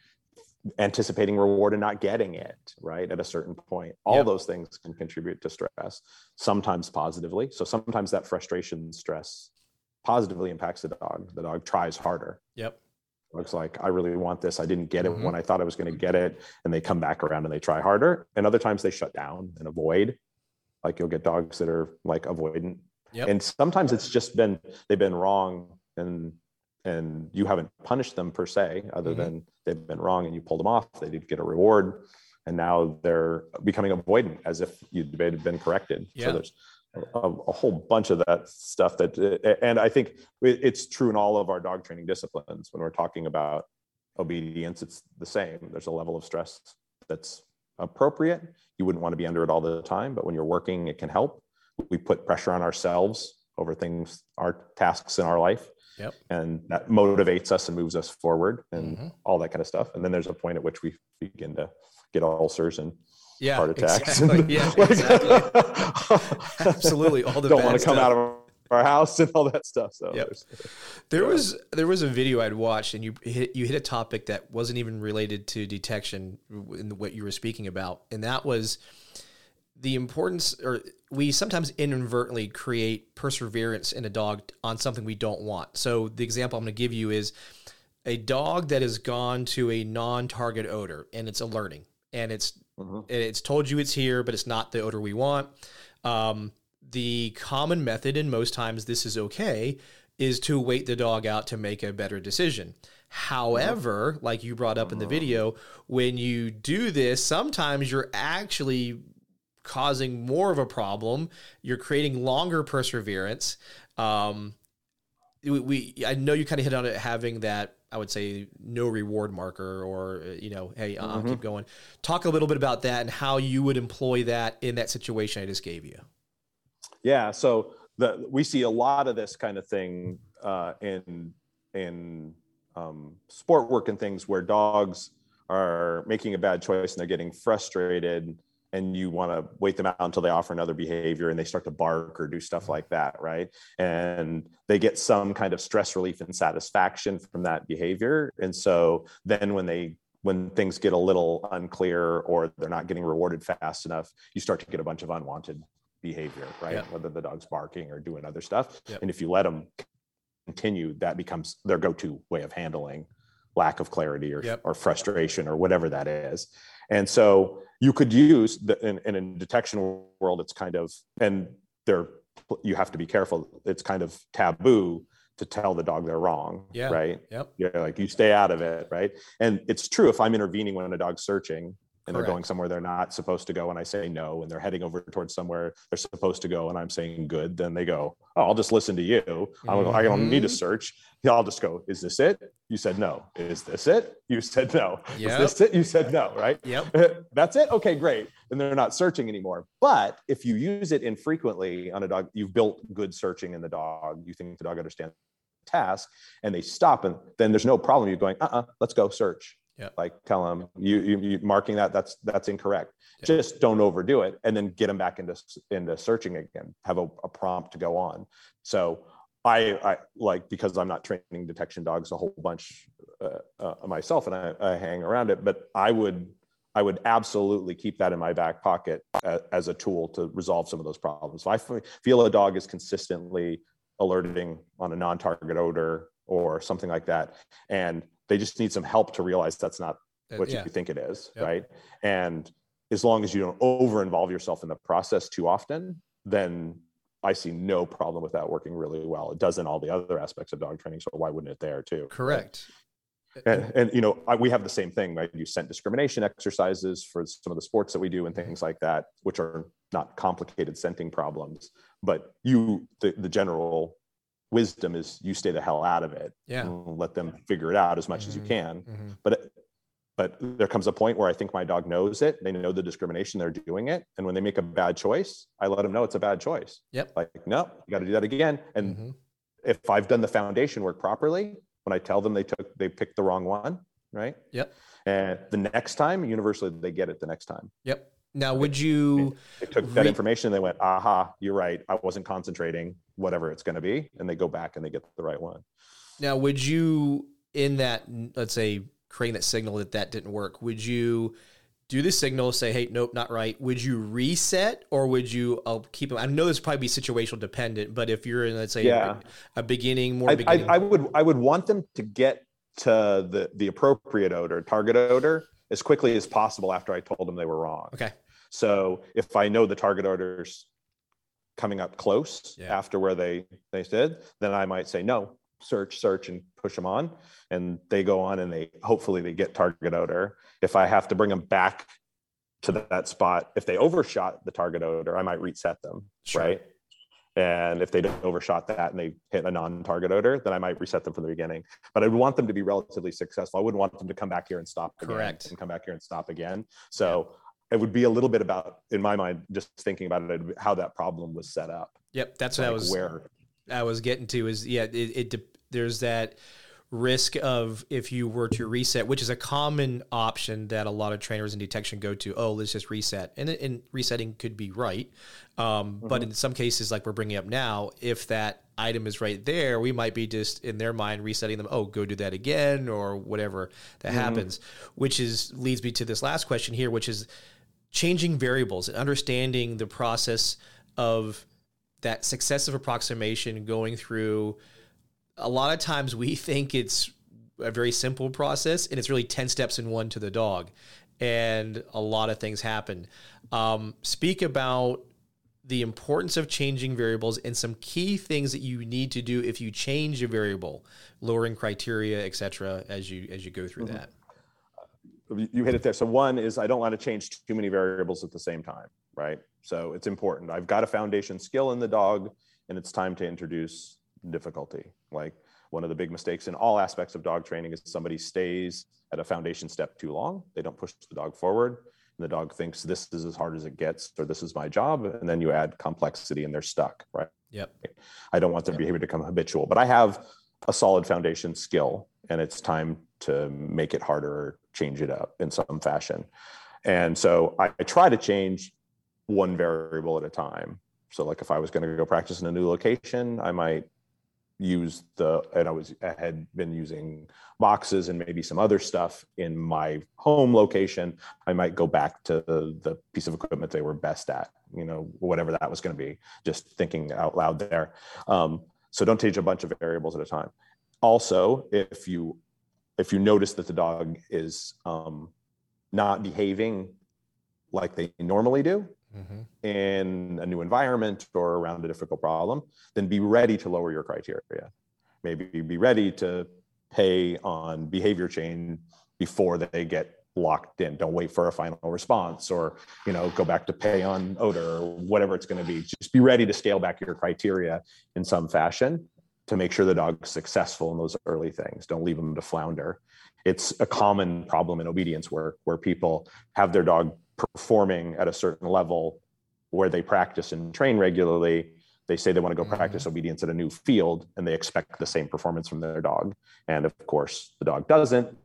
anticipating reward and not getting it right at a certain point all yep. those things can contribute to stress sometimes positively so sometimes that frustration stress positively impacts the dog. The dog tries harder. Yep. Looks like I really want this. I didn't get it mm-hmm. when I thought I was going to get it, and they come back around and they try harder. And other times they shut down and avoid. Like you'll get dogs that are like avoidant. Yep. And sometimes it's just been they've been wrong and and you haven't punished them per se, other mm-hmm. than they've been wrong and you pulled them off. They did get a reward, and now they're becoming avoidant as if you'd been corrected. Yeah. So there's a, a, whole bunch of that stuff that and i think it's true in all of our dog training disciplines when we're talking about obedience it's the same there's a level of stress that's appropriate you wouldn't want to be under it all the time but when you're working it can help we put pressure on ourselves over things our tasks in our life yep. and that motivates us and moves us forward and mm-hmm. all that kind of stuff and then there's a point at which we begin to get ulcers and yeah, heart attacks. Exactly. Yeah, exactly. Absolutely. All the don't want to come out of our house and all that stuff. So yep. there yeah. was there was a video I'd watched, and you hit you hit a topic that wasn't even related to detection in what you were speaking about, and that was the importance, or we sometimes inadvertently create perseverance in a dog on something we don't want. So the example I'm going to give you is a dog that has gone to a non-target odor and it's alerting and it's Mm-hmm. It's told you it's here, but it's not the odor we want. Um, the common method, and most times this is okay, is to wait the dog out to make a better decision. However, like you brought up in the mm-hmm. video, when you do this, sometimes you're actually causing more of a problem. You're creating longer perseverance. Um, we, we I know you kind of hit on it having that I would say no reward marker or you know hey uh, mm-hmm. keep going. Talk a little bit about that and how you would employ that in that situation I just gave you. Yeah, so the, we see a lot of this kind of thing uh, in in um, sport work and things where dogs are making a bad choice and they're getting frustrated and you want to wait them out until they offer another behavior and they start to bark or do stuff mm-hmm. like that right? And they get some kind of stress relief and satisfaction from that behavior. And so then when they when things get a little unclear or they're not getting rewarded fast enough you start to get a bunch of unwanted behavior right? Yep. whether the dog's barking or doing other stuff. And if you let them continue that becomes their go-to way of handling lack of clarity or, yep. or frustration or whatever that is and so you could use the in, in a detection world, it's kind of, and there you have to be careful. It's kind of taboo to tell the dog they're wrong. Yeah. Right. Yep. Yeah. Like you stay out of it. Right. And it's true if I'm intervening when a dog's searching, and Correct. they're going somewhere they're not supposed to go and i say no and they're heading over towards somewhere they're supposed to go and i'm saying good then they go oh i'll just listen to you. Mm-hmm. i don't need to mm-hmm. search. I'll just go is this it? You said no. Is this it? You said no. Yep. is this it? You said no right? Yep. That's it? Okay great. And they're not searching anymore. But if you use it infrequently on a dog you've built good searching in the dog. You think the dog understands the task and they stop and then there's no problem you're going uh-uh let's go search Yep. Like tell them you, you, you marking that that's that's incorrect. Just don't overdo it, and then get them back into into searching again. Have a, a prompt to go on. So I, I like because I'm not training detection dogs a whole bunch uh, uh, myself, and I, I hang around it. But I would I would absolutely keep that in my back pocket as, as a tool to resolve some of those problems. If I f- feel a dog is consistently alerting on a non-target odor or something like that, and they just need some help to realize that's not uh, what yeah. you think it is, Yep. right? And as long as you don't over involve yourself in the process too often, then I see no problem with that working really well. It does in all the other aspects of dog training, so why wouldn't it there too? Correct. and, and you know I, we have the same thing right you scent discrimination exercises for some of the sports that we do and things like that which are not complicated scenting problems but you the, the general wisdom is you stay the hell out of it Yeah. let them figure it out as much as you Mhm. can Mhm. but but there comes a point where i think my dog knows it they know the discrimination they're doing it and when they make a bad choice i let them know it's a bad choice Yep. like no you got to do that again and Mhm. if I've done the foundation work properly, when I tell them they took they picked the wrong one, right? Yep. And the next time, universally they get it the next time. Yep. Now, would you? They took that Re- information and they went, aha, you're right. I wasn't concentrating, whatever it's going to be. And they go back and they get the right one. Now, would you, in that, let's say, creating that signal that that didn't work, would you do the signal, say, hey, nope, not right? Would you reset or would you uh, keep them? I know this would probably be situational dependent, but if you're in, let's say, Yeah. a, a beginning, more I, I. I would I would want them to get to the the appropriate odor, target odor, as quickly as possible after I told them they were wrong. okay. So if I know the target odor's coming up close Yeah. after where they they did, then I might say no, search, search, and push them on, and they go on and they hopefully they get target odor. If I have to bring them back to that spot, if they overshot the target odor, I might reset them, Sure. right? And if they overshot that and they hit a non-target odor, then I might reset them from the beginning. But I would want them to be relatively successful. I wouldn't want them to come back here and stop again Correct. and come back here and stop again. So it would be a little bit about, in my mind, just thinking about it, how that problem was set up. Yep. That's what I was. where I was getting to is yeah, it, it there's that risk of if you were to reset, which is a common option that a lot of trainers in detection go to. Oh, let's just reset, and, and resetting could be right, um, but in some cases, like we're bringing up now, if that item is right there, we might be just in their mind resetting them. Oh, go do that again, or whatever that happens. Which is leads me to this last question here, which is changing variables and understanding the process of that successive approximation going through a lot of times we think it's a very simple process and it's really 10 steps in one to the dog and a lot of things happen. Um, speak about the importance of changing variables and some key things that you need to do if you change a variable lowering criteria etc as you as you go through that you hit it there. So one is I don't want to change too many variables at the same time, right? So it's important. I've got a foundation skill in the dog, and it's time to introduce difficulty. Like one of the big mistakes in all aspects of dog training is somebody stays at a foundation step too long. They don't push the dog forward. And the dog thinks this is as hard as it gets, or this is my job. And then you add complexity and they're stuck, right? yep I don't want their behavior to become habitual, but I have a solid foundation skill and it's time to make it harder or change it up in some fashion. And so I, I try to change one variable at a time. So like if I was going to go practice in a new location, I might use the and I was I had been using boxes and maybe some other stuff in my home location. I might go back to the, the piece of equipment they were best at, you know, whatever that was going to be. Just thinking out loud there. Um, so don't change a bunch of variables at a time. Also, if you if you notice that the dog is um, not behaving like they normally do, mm-hmm. in a new environment or around a difficult problem, then be ready to lower your criteria. Maybe be ready to pay on behavior change before they get locked in. Don't wait for a final response or, you know, go back to pay on odor or whatever it's going to be. Just be ready to scale back your criteria in some fashion to make sure the dog's successful in those early things. Don't leave them to flounder. It's a common problem in obedience work where people have their dog performing at a certain level where they practice and train regularly they say they want to go mm-hmm. practice obedience at a new field and they expect the same performance from their dog and of course the dog doesn't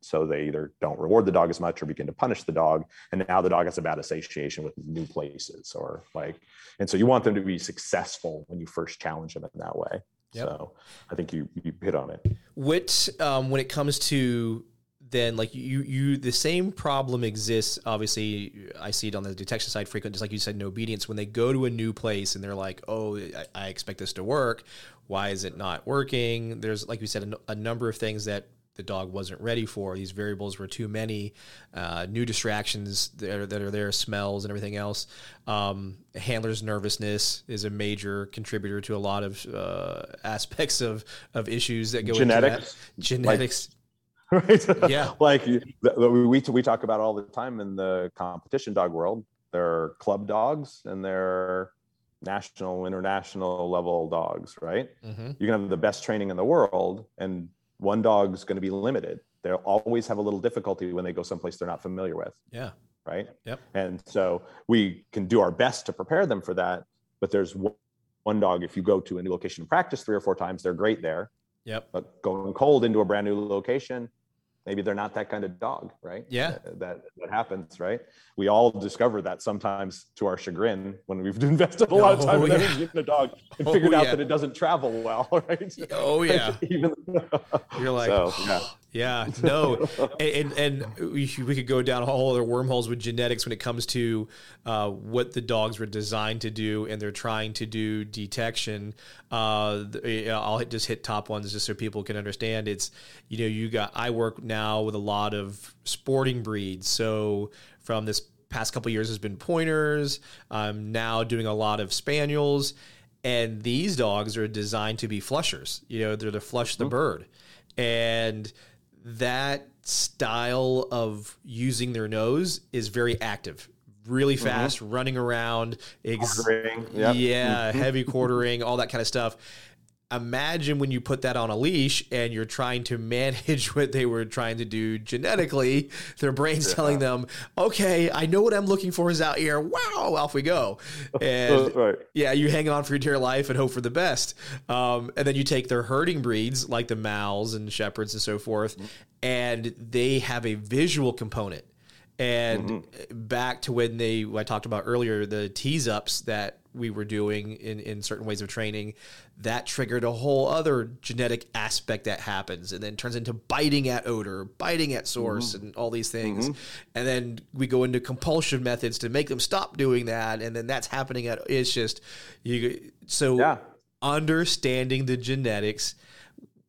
So they either don't reward the dog as much or begin to punish the dog. And now the dog has a bad association with new places or like, and so you want them to be successful when you first challenge them in that way. Yep. So I think you, you hit on it. What, um, when it comes to then like you you the same problem exists obviously i see it on the detection side frequent just like you said in obedience when they go to a new place and they're like oh i, I expect this to work why is it not working there's like you said a, a, number of things that the dog wasn't ready for these variables were too many uh, new distractions that are, that are there smells and everything else um, handler's nervousness is a major contributor to a lot of uh, aspects of of issues that go genetics into that. genetics like- right? Yeah. like we, we talk about all the time in the competition dog world. There are club dogs and there are national, international level dogs, right? Mm-hmm. You can have the best training in the world and one dog's going to be limited. They'll always have a little difficulty when they go someplace they're not familiar with. Yeah. Right. Yep. And so we can do our best to prepare them for that. But there's one dog, if you go to a new location and practice three or four times, they're great there. Yep. But going cold into a brand new location, maybe they're not that kind of dog, right? Yeah. That, that, happens, right? We all discover that sometimes to our chagrin when we've invested a lot of time oh, in a dog and oh, figured out that it doesn't travel well, right? Oh yeah. Even you're like, so, yeah. Yeah, no, and and we, we could go down all other wormholes with genetics when it comes to uh, what the dogs were designed to do, and they're trying to do detection. Uh, I'll just hit top ones just so people can understand. It's you know you got I work now with a lot of sporting breeds, so from this past couple years has been pointers. I'm now doing a lot of spaniels, and these dogs are designed to be flushers. You know, they're to flush the mm-hmm. bird, and that style of using their nose is very active really mm-hmm. fast mm-hmm. running around ex- yep. yeah mm-hmm. heavy quartering all that kind of stuff imagine when you put that on a leash and you're trying to manage what they were trying to do genetically their brains yeah. telling them okay i know what i'm looking for is out here wow off we go and right. yeah you hang on for your dear life and hope for the best um, and then you take their herding breeds like the mals and shepherds and so forth mm-hmm. and they have a visual component and mm-hmm. back to when they I talked about earlier the tease ups that we were doing in, in certain ways of training, that triggered a whole other genetic aspect that happens and then turns into biting at odor, biting at source, mm-hmm. and all these things. Mm-hmm. And then we go into compulsion methods to make them stop doing that. And then that's happening at it's just you so yeah. understanding the genetics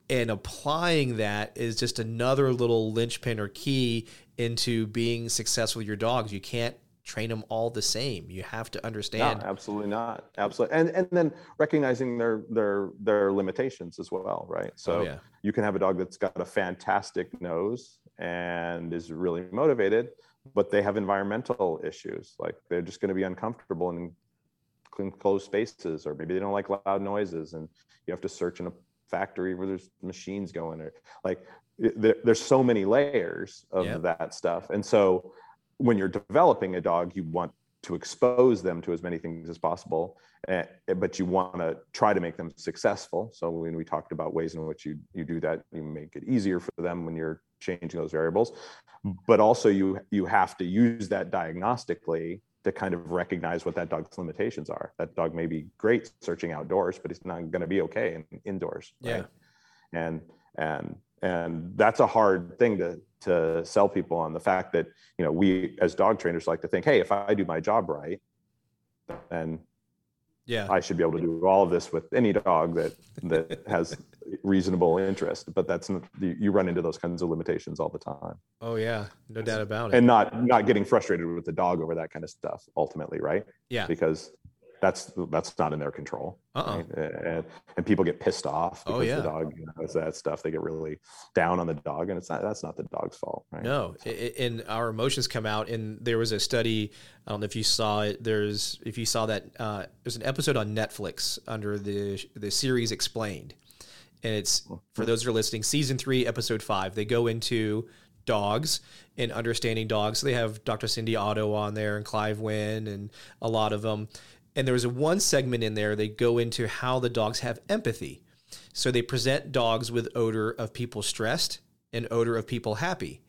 and applying that is just another little linchpin or key into being successful with your dogs. You can't train them all the same. You have to understand. No, absolutely not. Absolutely. And and then recognizing their their their limitations as well, right? Oh, so oh, yeah. you can have a dog that's got a fantastic nose and is really motivated, but they have environmental issues. Like they're just going to be uncomfortable in closed spaces, or maybe they don't like loud noises, and you have to search in a factory where there's machines going, or like there, there's so many layers of yep. that stuff, and so when you're developing a dog, you want to expose them to as many things as possible, uh, but you want to try to make them successful. So when we talked about ways in which you you do that, you make it easier for them when you're changing those variables, but also you you have to use that diagnostically to kind of recognize what that dog's limitations are. That dog may be great searching outdoors, but it's not going to be okay in, indoors. Right? Yeah, and and and that's a hard thing to to sell people on the fact that you know we as dog trainers like to think hey if i do my job right then yeah. I should be able to do all of this with any dog that that has reasonable interest. But that's you run into those kinds of limitations all the time. Oh yeah. No doubt about it. And not not getting frustrated with the dog over that kind of stuff ultimately right? Yeah. Because that's that's not in their control. Uh-uh. Right? And, and, people get pissed off oh, because oh, yeah. the dog you know, that stuff. They get really down on the dog, and it's not that's not the dog's fault. Right? No, and our emotions come out. And there was a study. I don't know if you saw it. There's if you saw that uh, there's an episode on Netflix under the the series Explained, and it's for mm-hmm. those who are listening, season three, episode five. They go into dogs and understanding dogs. So they have Dr. Cindy Otto on there and Clive Wynne and a lot of them and there was a one segment in there they go into how the dogs have empathy. So they present dogs with odor of people stressed and odor of people happy.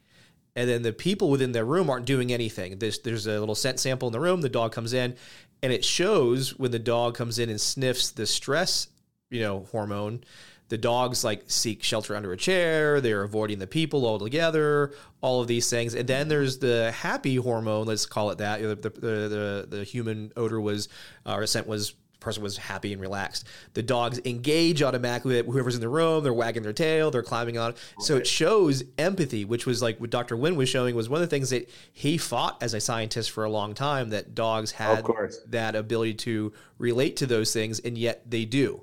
And then the people within their room aren't doing anything. There's, there's a little scent sample in the room. The dog comes in, and it shows when the dog comes in and sniffs the stress, you know, hormone. The dogs like seek shelter under a chair. They're avoiding the people altogether. All of these things, and then there's the happy hormone. Let's call it that. The the the, the human odor was uh, or scent was person was happy and relaxed. The dogs engage automatically with whoever's in the room. They're wagging their tail. They're climbing on. So it shows empathy, which was like what Dr. Wynne was showing was one of the things that he fought as a scientist for a long time that dogs had that ability to relate to those things, and yet they do.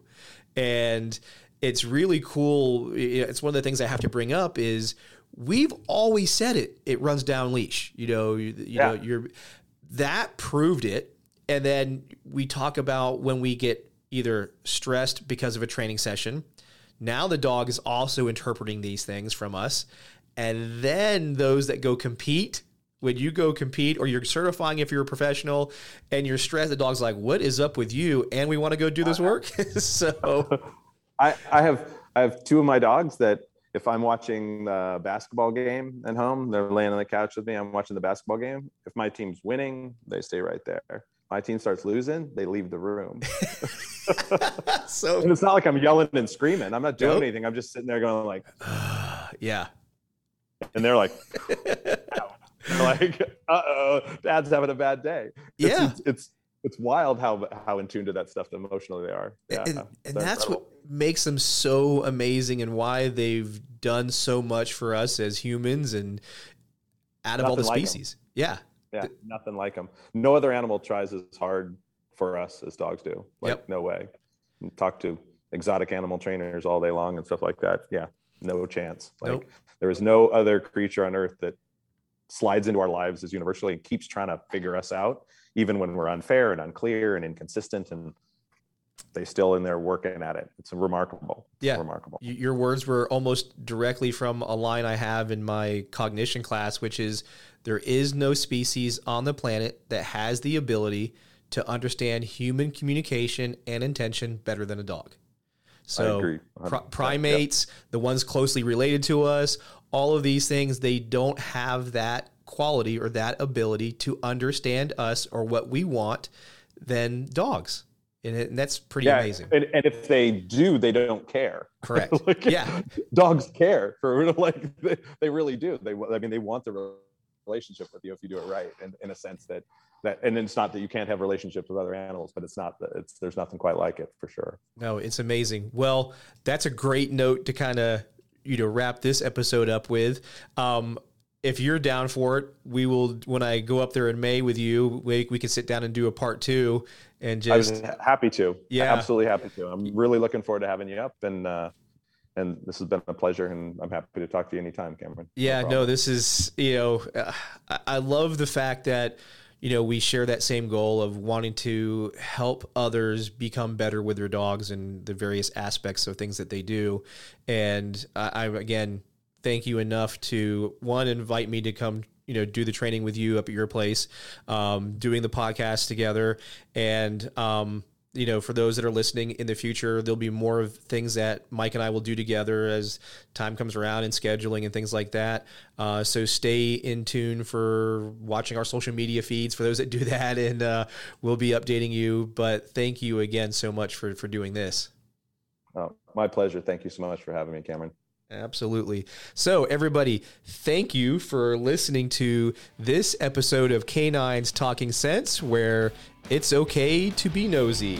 And it's really cool. It's one of the things I have to bring up is we've always said it. It runs down leash. You know, you, you yeah. know, you're that proved it and then we talk about when we get either stressed because of a training session. Now the dog is also interpreting these things from us. And then those that go compete, when you go compete or you're certifying if you're a professional and you're stressed, the dog's like, What is up with you? And we want to go do this uh-huh. work. so I, I have I have two of my dogs that if I'm watching the basketball game at home, they're laying on the couch with me. I'm watching the basketball game. If my team's winning, they stay right there my team starts losing, they leave the room. so and it's not like I'm yelling and screaming. I'm not doing nope. anything. I'm just sitting there going like, yeah. And they're like, like, uh oh, dad's having a bad day. Yeah. It's, it's, it's wild how how in tune to that stuff emotionally they are. Yeah, and, and that's incredible. what makes them so amazing and why they've done so much for us as humans and out of Nothing all the species. Like yeah. Yeah, nothing like them. No other animal tries as hard for us as dogs do. Like, yep. no way. Talk to exotic animal trainers all day long and stuff like that. Yeah, no chance. Like, nope. there is no other creature on earth that slides into our lives as universally and keeps trying to figure us out, even when we're unfair and unclear and inconsistent and they still in there working at it. It's remarkable. Yeah, remarkable. Your words were almost directly from a line I have in my cognition class, which is there is no species on the planet that has the ability to understand human communication and intention better than a dog. So pr- primates, yep. the ones closely related to us, all of these things, they don't have that quality or that ability to understand us or what we want than dogs. And, it, and that's pretty yeah, amazing. And, and, if they do, they don't care. Correct. like, yeah. Dogs care for like they, they really do. They I mean they want the relationship with you if you do it right and in a sense that that and it's not that you can't have relationships with other animals but it's not that it's there's nothing quite like it for sure no it's amazing well that's a great note to kind of you know wrap this episode up with um if you're down for it, we will. When I go up there in May with you, we, we can sit down and do a part two and just. I was happy to. Yeah, absolutely happy to. I'm really looking forward to having you up, and uh, and this has been a pleasure and i'm happy to talk to you anytime cameron yeah no, no this is you know uh, i love the fact that you know we share that same goal of wanting to help others become better with their dogs and the various aspects of things that they do and i, I again thank you enough to one invite me to come you know do the training with you up at your place um, doing the podcast together and um, you know, for those that are listening in the future, there'll be more of things that Mike and I will do together as time comes around and scheduling and things like that. Uh, so stay in tune for watching our social media feeds for those that do that, and uh, we'll be updating you. But thank you again so much for for doing this. Oh, my pleasure. Thank you so much for having me, Cameron. Absolutely. So, everybody, thank you for listening to this episode of Canines Talking Sense, where it's okay to be nosy.